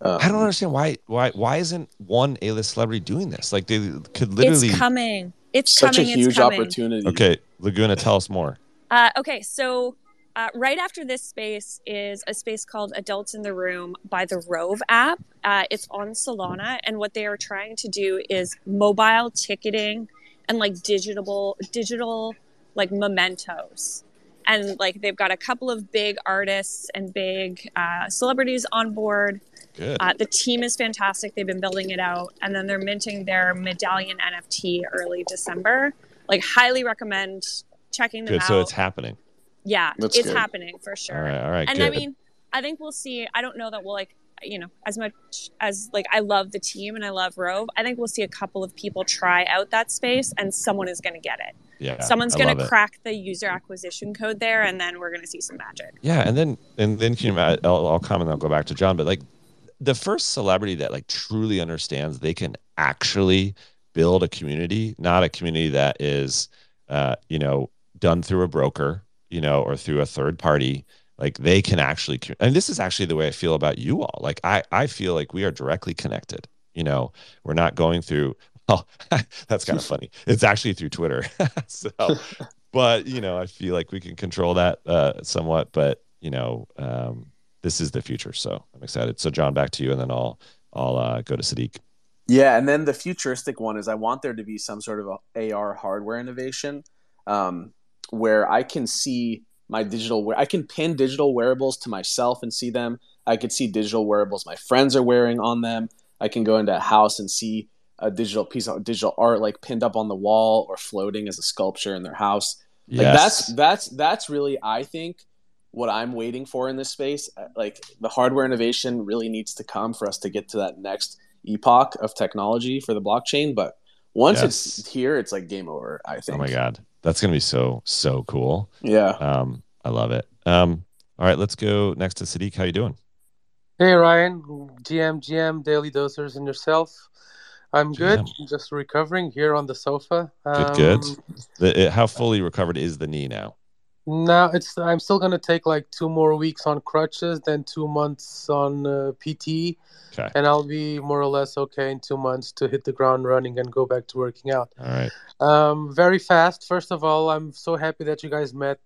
Um, I don't understand why why why isn't one A list celebrity doing this? Like they could literally It's coming. It's such coming. a huge opportunity. Okay, Laguna, tell us more. Uh, okay, so uh, right after this space is a space called Adults in the Room by the Rove app. Uh, it's on Solana, and what they are trying to do is mobile ticketing and like digital digital like mementos. And like they've got a couple of big artists and big uh, celebrities on board. Good. Uh, the team is fantastic. They've been building it out, and then they're minting their medallion NFT early December. Like, highly recommend checking them Good. out. So it's happening. Yeah, That's it's good. happening for sure. All right. All right. and good. I mean, I think we'll see. I don't know that we'll like, you know, as much as like I love the team and I love Rove. I think we'll see a couple of people try out that space, and someone is going to get it. yeah. Someone's going to crack the user acquisition code there, and then we're going to see some magic. Yeah, and then and then can you, I'll, I'll comment. I'll go back to John, but like the first celebrity that like truly understands they can actually build a community, not a community that is, uh, you know, done through a broker, you know, or through a third party. Like they can actually, and this is actually the way I feel about you all. Like I, I feel like we are directly connected. You know, we're not going through. Oh, that's kind of funny. It's actually through Twitter. so, but you know, I feel like we can control that uh, somewhat. But you know, um, this is the future. So I'm excited. So John, back to you, and then I'll I'll uh, go to Sadiq. Yeah, and then the futuristic one is I want there to be some sort of AR hardware innovation um, where I can see my digital wear. I can pin digital wearables to myself and see them. I could see digital wearables my friends are wearing on them. I can go into a house and see a digital piece of digital art like pinned up on the wall or floating as a sculpture in their house. Like Yes. that's that's that's really I think what I'm waiting for in this space. Uh, Like the hardware innovation really needs to come for us to get to that next epoch of technology for the blockchain. But once Yes. it's here, it's like game over. I think. Oh my god, that's gonna be so so cool. Yeah. Um, I love it. Um, all right, let's go next to Sadiq. How you doing? Hey Ryan, GM, GM, Daily Dosers, and yourself. I'm good. GM. Just recovering here on the sofa. Good, good. Um, The, it, how fully recovered is the knee now? Now it's I'm still gonna take like two more weeks on crutches, then two months on uh, PT, Okay. and I'll be more or less okay in two months to hit the ground running and go back to working out. All right. Um, very fast. First of all, I'm so happy that you guys met.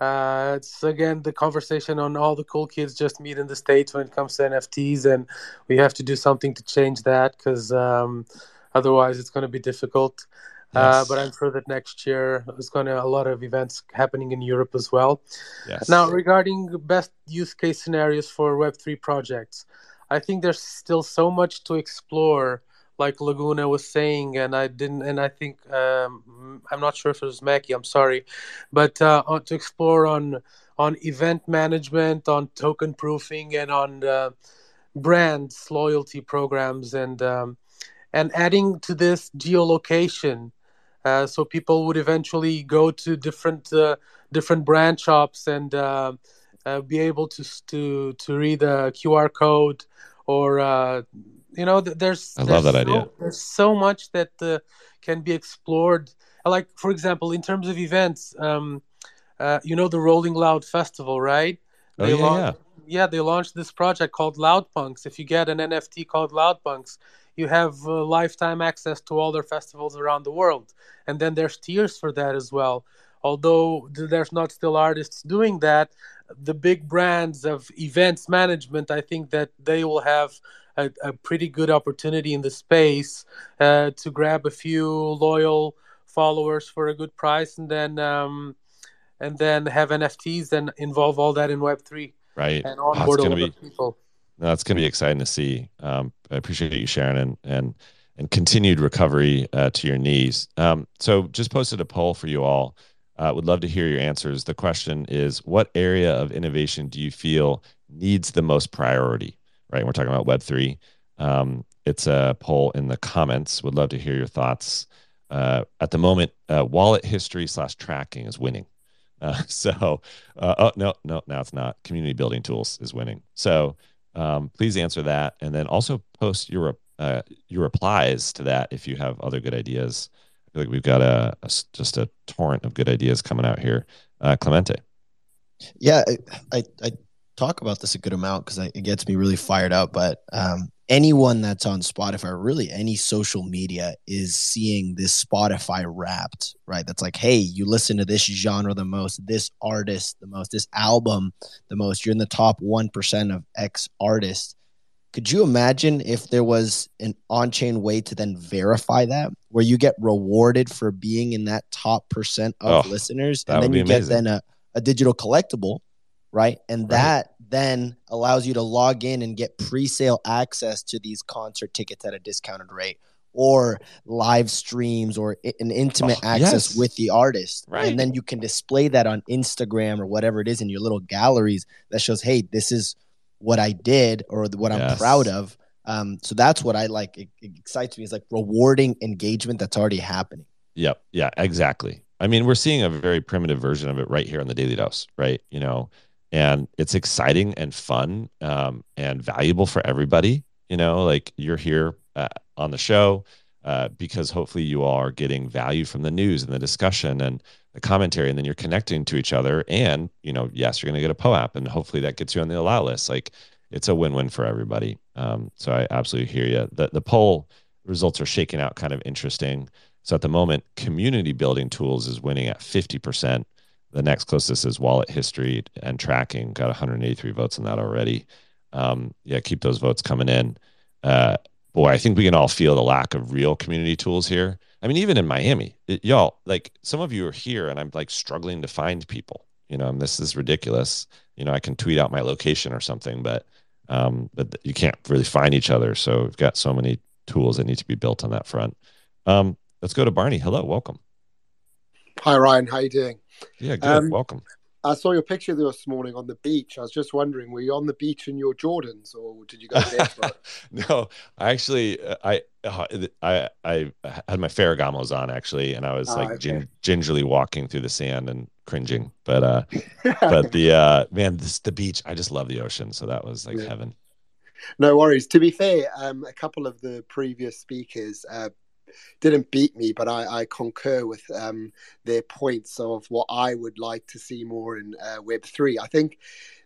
Uh, it's again the conversation on all the cool kids just meet in the states when it comes to NFTs, and we have to do something to change that because um, otherwise it's going to be difficult. Uh, Yes. but I'm sure that next year there's going to a lot of events happening in Europe as well. Yes. Now, regarding best use case scenarios for Web3 projects, I think there's still so much to explore, like Laguna was saying, and I didn't, and I think um, I'm not sure if it was Mackie. I'm sorry, but uh, on, to explore on on event management, on token proofing, and on uh, brands loyalty programs, and um, and adding to this geolocation. Uh, so people would eventually go to different uh, different brand shops and uh, uh, be able to to to read a QR code or uh, you know th- there's I love there's that so- idea. There's so much that uh, can be explored. Like for example, in terms of events, um, uh, you know the Rolling Loud Festival, right? Oh, yeah, launched, yeah. They launched this project called Loud Punks. If you get an NFT called Loud Punks, you have uh, lifetime access to all their festivals around the world. And then there's tiers for that as well. Although there's not still artists doing that, the big brands of events management, I think that they will have a, a pretty good opportunity in the space uh, to grab a few loyal followers for a good price, and then um, and then have NFTs and involve all that in Web three Right. and Oh, onboard a lot be of people. No, it's gonna be exciting to see. Um, I appreciate you sharing and and and continued recovery uh, to your knees. Um, so just posted a poll for you all. Uh, would love to hear your answers. The question is, what area of innovation do you feel needs the most priority? Right. We're talking about Web three. Um, it's a poll in the comments. Would love to hear your thoughts. Uh, at the moment, uh, wallet history slash tracking is winning. Uh, so, uh, oh no, no, now it's not. Community building tools is winning. So, um, please answer that, and then also post your uh, your replies to that if you have other good ideas. I feel like we've got a, a just a torrent of good ideas coming out here. Uh, Clemente. Yeah, I, I, I talk about this a good amount because it gets me really fired up. But um, anyone that's on Spotify, or really any social media, is seeing this Spotify wrapped, right? That's like, hey, you listen to this genre the most, this artist the most, this album the most. You're in the top 1% of X artists. Could you imagine if there was an on chain way to then verify that, where you get rewarded for being in that top percent of oh, listeners, and then you get then a, a digital collectible, right? And right. that then allows you to log in and get pre-sale access to these concert tickets at a discounted rate or live streams or an intimate oh, access yes. with the artist. Right. And then you can display that on Instagram or whatever it is in your little galleries that shows, hey, this is what I did or what I'm proud of. Um, so that's what I like. It, it excites me. Is like rewarding engagement that's already happening. Yep. Yeah. Exactly. I mean, we're seeing a very primitive version of it right here on the Daily Dose, right? You know, and it's exciting and fun um, and valuable for everybody you know like you're here uh, on the show uh, because hopefully you all are getting value from the news and the discussion and the commentary and then you're connecting to each other and you know yes you're going to get a poap and hopefully that gets you on the allow list. Like it's a win-win for everybody. Um, so i absolutely hear you the, the poll results are shaking out kind of interesting. So at the moment community building tools is winning at 50% the next closest is wallet history and tracking. Got 183 votes on that already. Um, yeah, keep those votes coming in. Uh, boy, I think we can all feel the lack of real community tools here. I mean, even in Miami, it, y'all, like some of you are here, and I'm like struggling to find people. You know, and this is ridiculous. You know, I can tweet out my location or something, but um, but you can't really find each other. So we've got so many tools that need to be built on that front. Um, let's go to Barney. Hello, welcome. Hi Ryan, how you doing? Yeah, good. Um, Welcome. I saw your picture this morning on the beach. I was just wondering, were you on the beach in your Jordans, or did you go there? no, I actually, uh, I, uh, I, I had my Ferragamos on actually, and I was ah, like okay. gin- gingerly walking through the sand and cringing. But, uh, but the uh, man, this the beach. I just love the ocean, so that was like yeah. heaven. No worries. To be fair, um, a couple of the previous speakers, uh, didn't beat me, but I, I concur with um, their points of what I would like to see more in uh, Web three. I think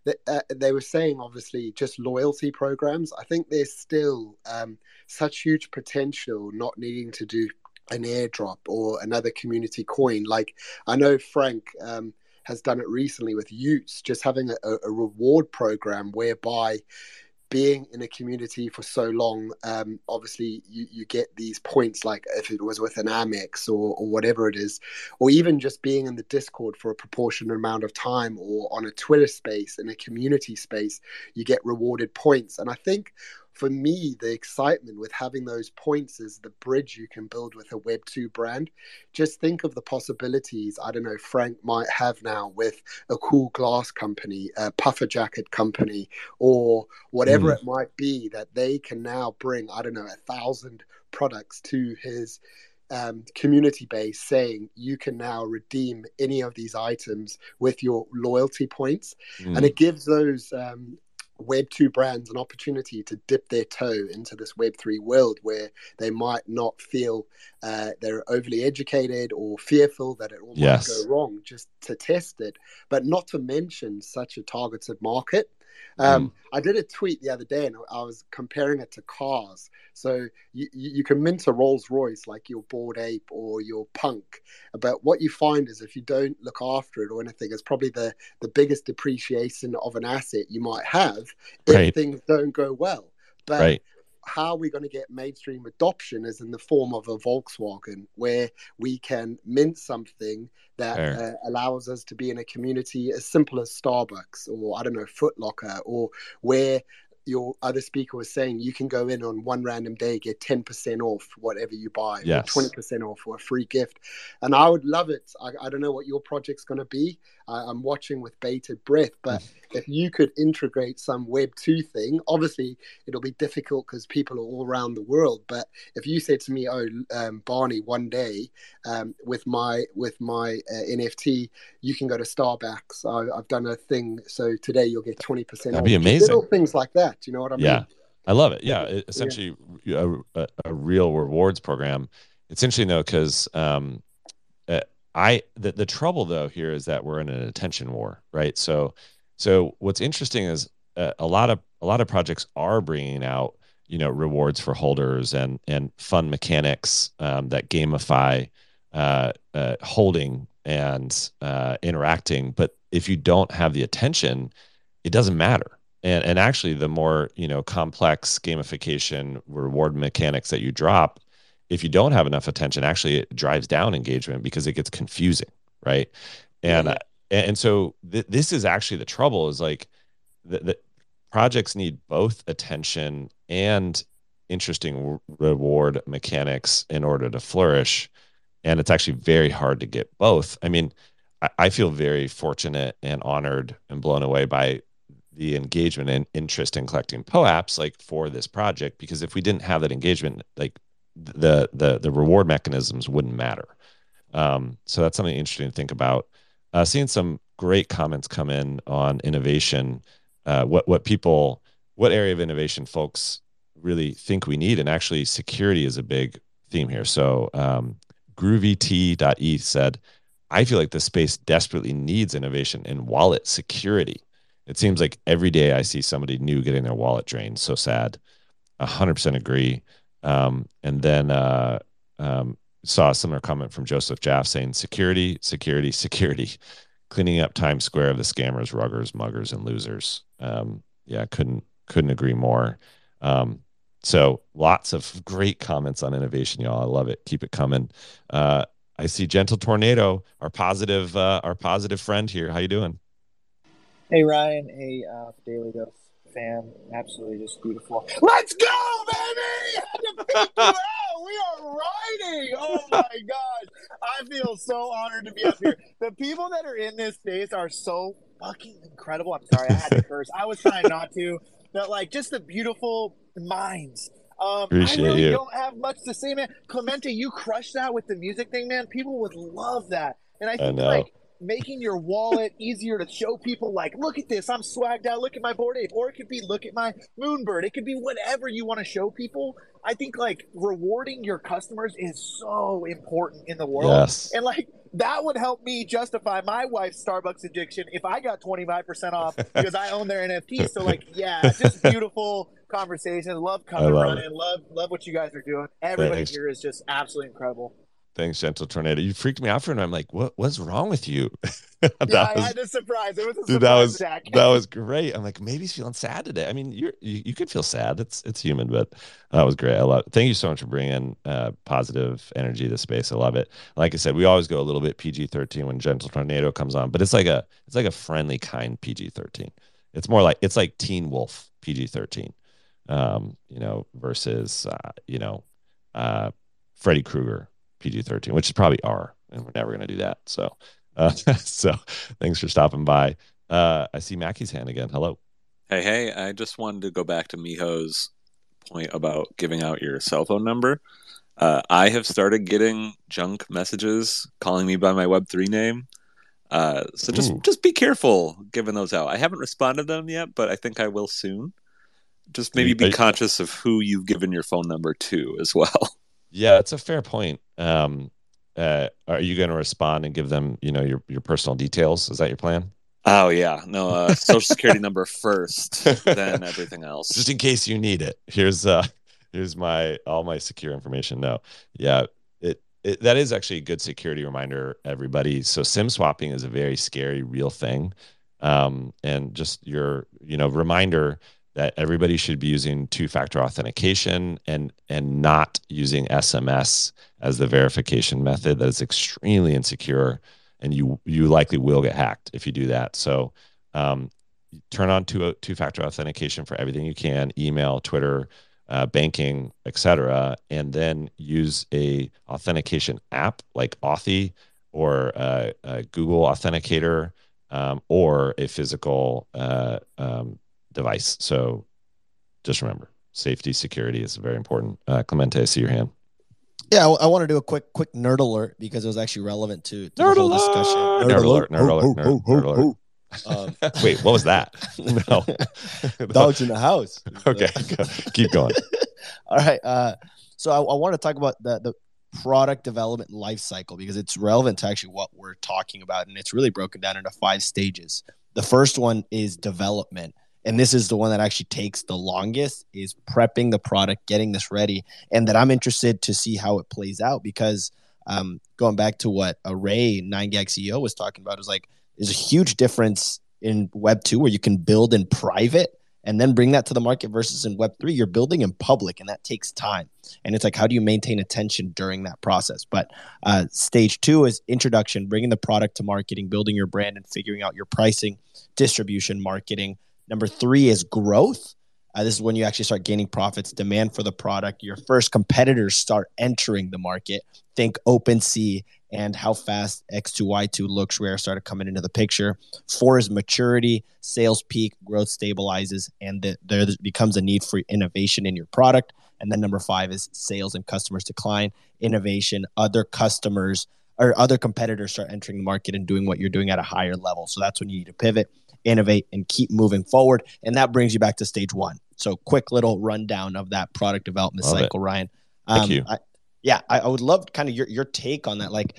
that uh, they were saying obviously just loyalty programs. I think there's still um, such huge potential not needing to do an airdrop or another community coin. Like I know Frank. Um, has done it recently with y00ts, just having a, a reward program whereby being in a community for so long, um, obviously you, you get these points like if it was with an Amex or, or whatever it is, or even just being in the Discord for a proportionate amount of time or on a Twitter space, in a community space, you get rewarded points. And I think for me, the excitement with having those points is the bridge you can build with a Web2 brand. Just think of the possibilities, I don't know, Frank might have now with a cool glass company, a puffer jacket company, or whatever mm. it might be that they can now bring, I don't know, a thousand products to his um, community base saying you can now redeem any of these items with your loyalty points. Mm. And it gives those um, Web 2 brands an opportunity to dip their toe into this Web 3 world where they might not feel uh, they're overly educated or fearful that it all yes. might go wrong just to test it, but not to mention such a targeted market. Um, mm. I did a tweet the other day and I was comparing it to cars. So you, you can mint a Rolls Royce like your Bored Ape or your Punk, but what you find is if you don't look after it or anything, it's probably the, the biggest depreciation of an asset you might have if right. things don't go well. But right how we're going to get mainstream adoption is in the form of a Volkswagen, where we can mint something that uh, allows us to be in a community as simple as Starbucks or I don't know Footlocker, or where your other speaker was saying you can go in on one random day get 10% off whatever you buy yes. or 20% off or a free gift. And i would love it. I, I don't know what your project's going to be I, am watching with bated breath. But if you could integrate some Web two thing, obviously it'll be difficult because people are all around the world. But if you said to me, "Oh, um, Barney, one day um, with my with my uh, NFT, you can go to Starbucks. I, have done a thing, so today you'll get twenty percent. That'd be amazing. Little things like that. You know what I mean? Yeah. I love it. Yeah, it, essentially yeah. A, a, a, real rewards program. It's interesting though because um, I the, the trouble though here is that we're in an attention war, right? So so what's interesting is uh, a lot of a lot of projects are bringing out you know rewards for holders and and fun mechanics um, that gamify uh, uh, holding and uh, interacting. But if you don't have the attention, it doesn't matter and and actually the more you know complex gamification reward mechanics that you drop if you don't have enough attention actually it drives down engagement because it gets confusing right and yeah. Uh, and so th- this is actually the trouble is like the, the projects need both attention and interesting reward mechanics in order to flourish and it's actually very hard to get both i mean I, I feel very fortunate and honored and blown away by the engagement and interest in collecting POAPs like for this project because if we didn't have that engagement, like the the the reward mechanisms wouldn't matter. Um, so that's something interesting to think about. Uh, seeing some great comments come in on innovation, uh, what what people, what area of innovation folks really think we need, and actually security is a big theme here. So um, GroovyT.e said, "I feel like the space desperately needs innovation in wallet security." It seems like every day I see somebody new getting their wallet drained. So sad. A hundred percent agree. Um, and then uh, um, saw a similar comment from Joseph Jaffe saying security, security, security, cleaning up Times Square of the scammers, ruggers, muggers, and losers. Um, yeah, couldn't couldn't agree more. Um, so lots of great comments on innovation, y'all. I love it. Keep it coming. Uh, I see Gentle Tornado, our positive, uh, our positive friend here. How you doing? Hey Ryan, hey uh, Daily Dose fan, absolutely just beautiful. Let's go, baby! We are riding. Oh my god, I feel so honored to be up here. The people that are in this space are so fucking incredible. I'm sorry, I had to curse. I was trying not to, but like just the beautiful minds. Um, Appreciate I really you. don't have much to say, man. Clemente, you crushed that with the music thing, man. People would love that, and I think I like making your wallet easier to show people like look at this i'm swagged out look at my Bored Ape or it could be look at my moonbird it could be whatever you want to show people. I think like rewarding your customers is so important in the world. Yes. and like that would help me justify my wife's starbucks addiction if i got 25% off because i own their nft so like yeah just beautiful conversation love coming love running. love love what you guys are doing. Everybody Thanks. here is just absolutely incredible Thanks, Gentle Tornado. You freaked me out for a minute. I'm like, what? What's wrong with you? yeah, I was, had to surprise. It was a dude, that was attack. that was great. I'm like, maybe he's feeling sad today. I mean, you're you, you could feel sad. It's it's human, but that was great. I love. It. Thank you so much for bringing uh, positive energy to space. I love it. Like I said, we always go a little bit PG-13 when Gentle Tornado comes on, but it's like a it's like a friendly, kind PG-13. It's more like it's like Teen Wolf PG-13, um, you know, versus uh, you know, uh, Freddy Krueger PG 13, which is probably R, and we're never going to do that. So, uh, so thanks for stopping by. Uh, I see Mackie's hand again. Hello. Hey, hey, I just wanted to go back to Miho's point about giving out your cell phone number. Uh, I have started getting junk messages calling me by my Web3 name. Uh, so just Ooh. just be careful giving those out. I haven't responded to them yet, but I think I will soon. Just maybe be you- conscious of who you've given your phone number to as well. Yeah, it's a fair point. Um, uh, are you going to respond and give them, you know, your your personal details? Is that your plan? Oh yeah, no, uh, social security number first, then everything else. Just in case you need it. Here's uh, here's my all my secure information. No, yeah, it, it that is actually a good security reminder, everybody. So sim swapping is a very scary, real thing, um, and just your you know reminder that everybody should be using two-factor authentication and and not using SMS as the verification method. That is extremely insecure, and you you likely will get hacked if you do that. So um, turn on two two-factor authentication for everything you can: email, Twitter, uh, banking, etc., and then use a authentication app like Authy or uh, Google Authenticator um, or a physical uh, um, device. So just remember, safety, security is very important. Uh, Clemente, I see your hand. Yeah, I, I want to do a quick quick nerd alert because it was actually relevant to, to nerd the whole alert! discussion. Nerd, nerd alert! Nerd alert! Nerd, nerd alert! Um, Wait, what was that? No, dogs in the house. Okay, keep going. All right. Uh, so I, I want to talk about the the product development life cycle because it's relevant to actually what we're talking about, and it's really broken down into five stages. The first one is development and this is the one that actually takes the longest is prepping the product getting this ready and that i'm interested to see how it plays out because um, going back to what array ray 9gag ceo was talking about is like there's a huge difference in web 2 where you can build in private and then bring that to the market versus in web 3 you're building in public and that takes time. And it's like how do you maintain attention during that process? But uh, stage two is introduction bringing the product to marketing building your brand and figuring out your pricing distribution marketing Number three is growth. Uh, this is when you actually start gaining profits, demand for the product. Your first competitors start entering the market. Think OpenSea and how fast X2Y2 Looksrare started coming into the picture. Four is maturity, sales peak, growth stabilizes, and the, there becomes a need for innovation in your product. And then number five is sales and customers decline, innovation, other customers or other competitors start entering the market and doing what you're doing at a higher level. So that's when you need to pivot innovate, and keep moving forward. And that brings you back to stage one. So, quick little rundown of that product development love cycle, it. Ryan. Um, Thank you. I, yeah, I, I would love kind of your, your take on that. Like,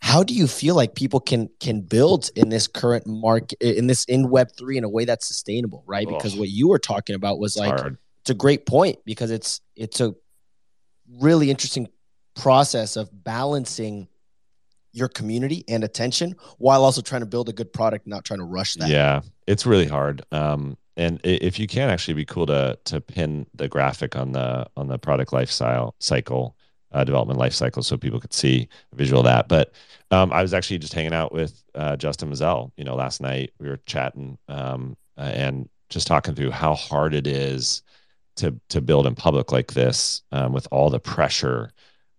how do you feel like people can can build in this current market in this in web 3 in a way that's sustainable right because what you were talking about was like hard. it's a great point because it's it's a really interesting process of balancing your community and attention while also trying to build a good product, not trying to rush that. Yeah, it's really hard. Um, and if you can actually be cool to to pin the graphic on the on the product lifestyle cycle uh, development life cycle so people could see a visual of that. But um, I was actually just hanging out with uh, Justin Mezzell, you know, last night we were chatting um, uh, and just talking through how hard it is to to build in public like this um, with all the pressure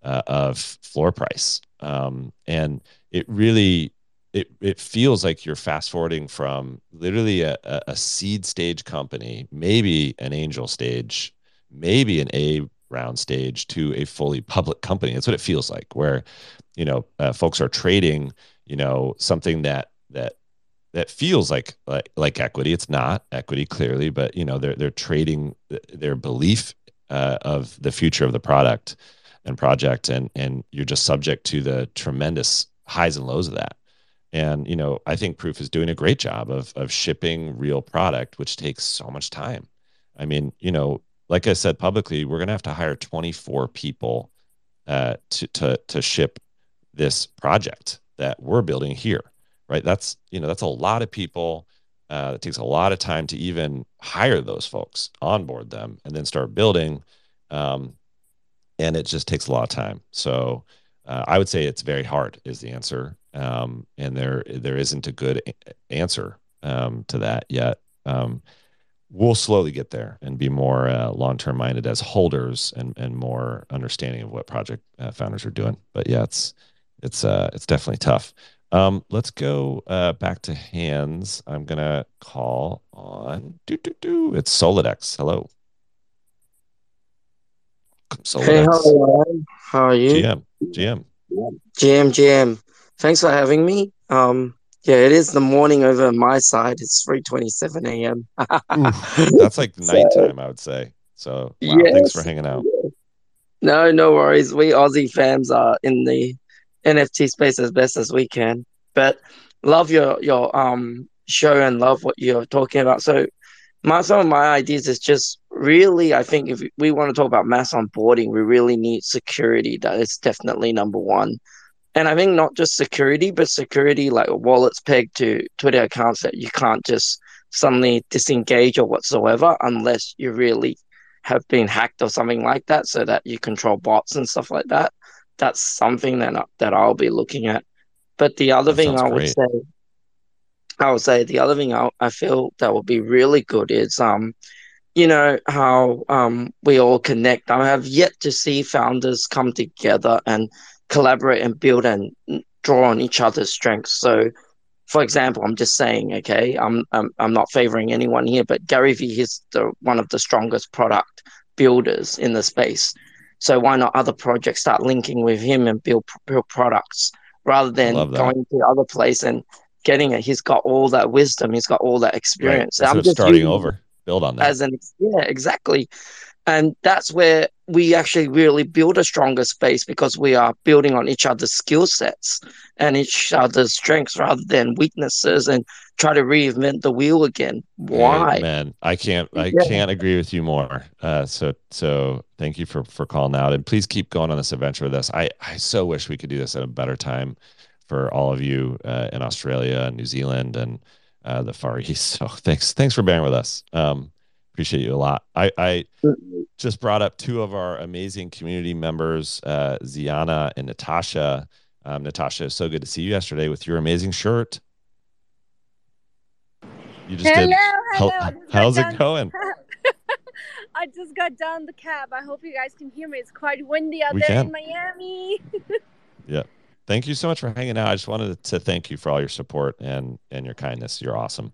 uh, of floor price um, and it really it it feels like you're fast forwarding from literally a, a seed stage company, maybe an angel stage, maybe an A round stage to a fully public company. That's what it feels like, where you know uh, folks are trading, you know, something that that that feels like like like equity. It's not equity clearly, but you know they're they're trading their belief uh, of the future of the product and project and and you're just subject to the tremendous highs and lows of that. And you know i think proof is doing a great job of of shipping real product which takes so much time. I mean you know like i said publicly we're going to have to hire 24 people uh, to to to ship this project that we're building here right? That's you know that's a lot of people. Uh, it takes a lot of time to even hire those folks onboard them and then start building. Um, and it just takes a lot of time. So uh, I would say it's very hard is the answer, um, and there there isn't a good a- answer um, to that yet. Um, we'll slowly get there and be more uh, long term minded as holders and and more understanding of what project uh, founders are doing. But yeah, it's it's uh, it's definitely tough. Um, let's go uh, back to hands. I'm gonna call on do do do. It's Solidex. Hello. So hey, how, how are you? GM, GM, GM, GM. Thanks for having me. Um, yeah, it is the morning over my side. It's three twenty-seven a.m. That's like nighttime, I would say. So, wow, yes. thanks for hanging out. No, no worries. We Aussie fans are in the NFT space as best as we can. But love your your um show and love what you're talking about. So, my some of my ideas is just really, I think if we want to talk about mass onboarding, we really need security. That is definitely number one. And I think not just security, but security like wallets pegged to Twitter accounts that you can't just suddenly disengage or whatsoever unless you really have been hacked or something like that, so that you control bots and stuff like that. That's something that that I'll be looking at. But the other that thing I would say, I would say the other thing I, I feel that would be really good is um you know how um, we all connect. I have yet to see founders come together and collaborate and build and draw on each other's strengths. So for example, I'm just saying, okay, I'm I'm, I'm not favoring anyone here, but Gary Vee is the one of the strongest product builders in the space. So why not other projects start linking with him and build build products rather than going to other place and getting it? He's got all that wisdom. He's got all that experience. Right. I'm just starting over. Build on that. As an yeah, exactly. And that's where we actually really build a stronger space because we are building on each other's skill sets and each other's strengths rather than weaknesses and try to reinvent the wheel again. Why? man, I can't I yeah. can't agree with you more. Uh, so so thank you for for calling out and please keep going on this adventure with us. I I so wish we could do this at a better time for all of you uh, in Australia and New Zealand and uh, the Far East. So thanks thanks for bearing with us. Um, appreciate you a lot. I, I just brought up two of our amazing community members, uh, Ziana and Natasha. Um, Natasha, so good to see you yesterday with your amazing shirt. You just hello, did. Hello, How, how's it going? I just got down the cab. I hope you guys can hear me. It's quite windy out We there can. in Miami. Yeah. Thank you so much for hanging out. I just wanted to thank you for all your support and and your kindness. You're awesome.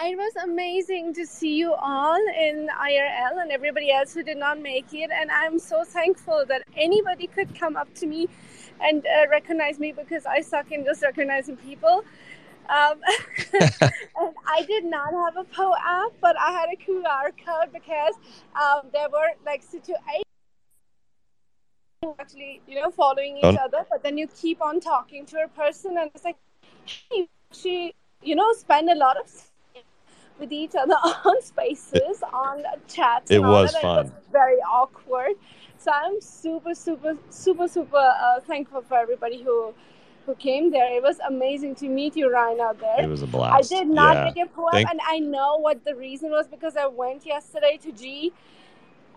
it was amazing to see you all in IRL and everybody else who did not make it. And I'm so thankful that anybody could come up to me and uh, recognize me because I suck in just recognizing people. Um, and I did not have a PO app, but I had a QR code because um, there were like situations actually, you know, following each other, but then you keep on talking to a person, and it's like, hey, she, you know, spend a lot of time with each other on spaces, on chats. it was that, fun. It was very awkward. So I'm super, super, super, super uh, thankful for everybody who who came there. It was amazing to meet you, Ryan, out there. It was a blast. I did not Yeah. get your POAP, Thank- and I know what the reason was because I went yesterday to G,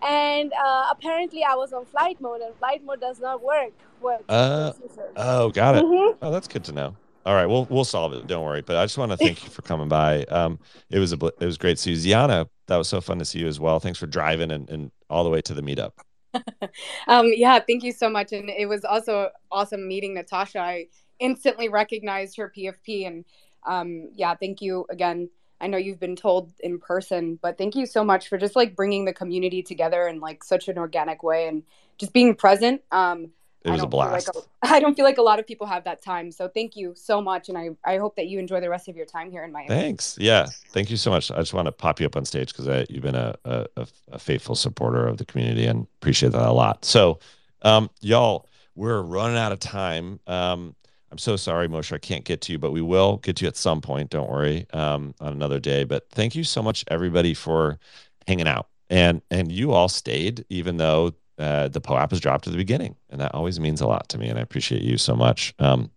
and uh, apparently I was on flight mode, and flight mode does not work. With Uh, oh, got it. Mhm. Oh, that's good to know. All right, we'll we'll solve it. Don't worry. But I just want to thank you for coming by. Um, it was a bl- it was great to see you, Ziana. That was so fun to see you as well. Thanks for driving and, and all the way to the meetup. Um, yeah, thank you so much. And it was also awesome meeting Natasha. I instantly recognized her PFP. And um, yeah, thank you again. I know you've been told in person, but thank you so much for just like bringing the community together in like such an organic way and just being present. Um, It was a don't like blast. a- I don't feel like a lot of people have that time. So thank you so much. And I, I hope that you enjoy the rest of your time here in Miami. Thanks. Yeah, thank you so much. I just want to pop you up on stage because you've been a, a, a, a faithful supporter of the community and appreciate that a lot. So, um, y'all, we're running out of time. Um, I'm so sorry, Moshe, I can't get to you, but we will get to you at some point. Don't worry, um, on another day. But thank you so much, everybody, for hanging out and and you all stayed, even though uh, the POAP was dropped at the beginning, and that always means a lot to me, and I appreciate you so much. Um,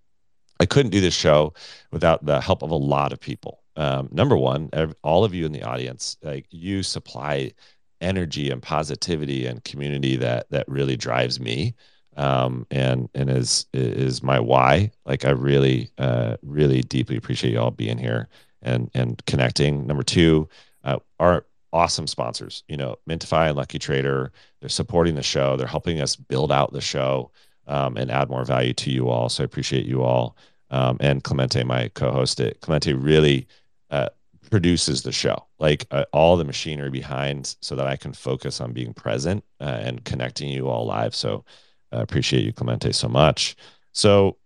I couldn't do this show without the help of a lot of people. Um, number one, all of you in the audience, like you supply energy and positivity and community that that really drives me, um, and and is is my why. Like I really, uh, really deeply appreciate you all being here and and connecting. Number two, uh, our awesome sponsors, you know, Mintify and Lucky Trader, they're supporting the show. They're helping us build out the show um, and add more value to you all. So I appreciate you all. Um, and Clemente, my co-host, it Clemente really uh, produces the show, like uh, all the machinery behind, so that I can focus on being present uh, and connecting you all live. So I appreciate you, Clemente, so much. So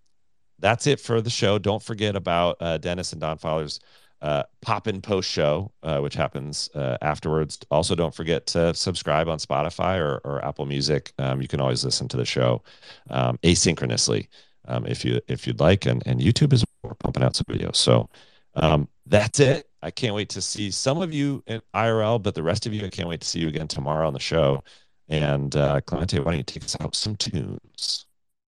that's it for the show. Don't forget about uh, Dennis and Don Fowler's uh, pop in post show, uh, which happens uh, afterwards. Also, don't forget to subscribe on Spotify or, or Apple Music. Um, you can always listen to the show um, asynchronously um, if you if you'd like, and and YouTube is we're pumping out some videos. So um, that's it. I can't wait to see some of you in IRL, but the rest of you, I can't wait to see you again tomorrow on the show. And uh, Clemente, why don't you take us out with some tunes?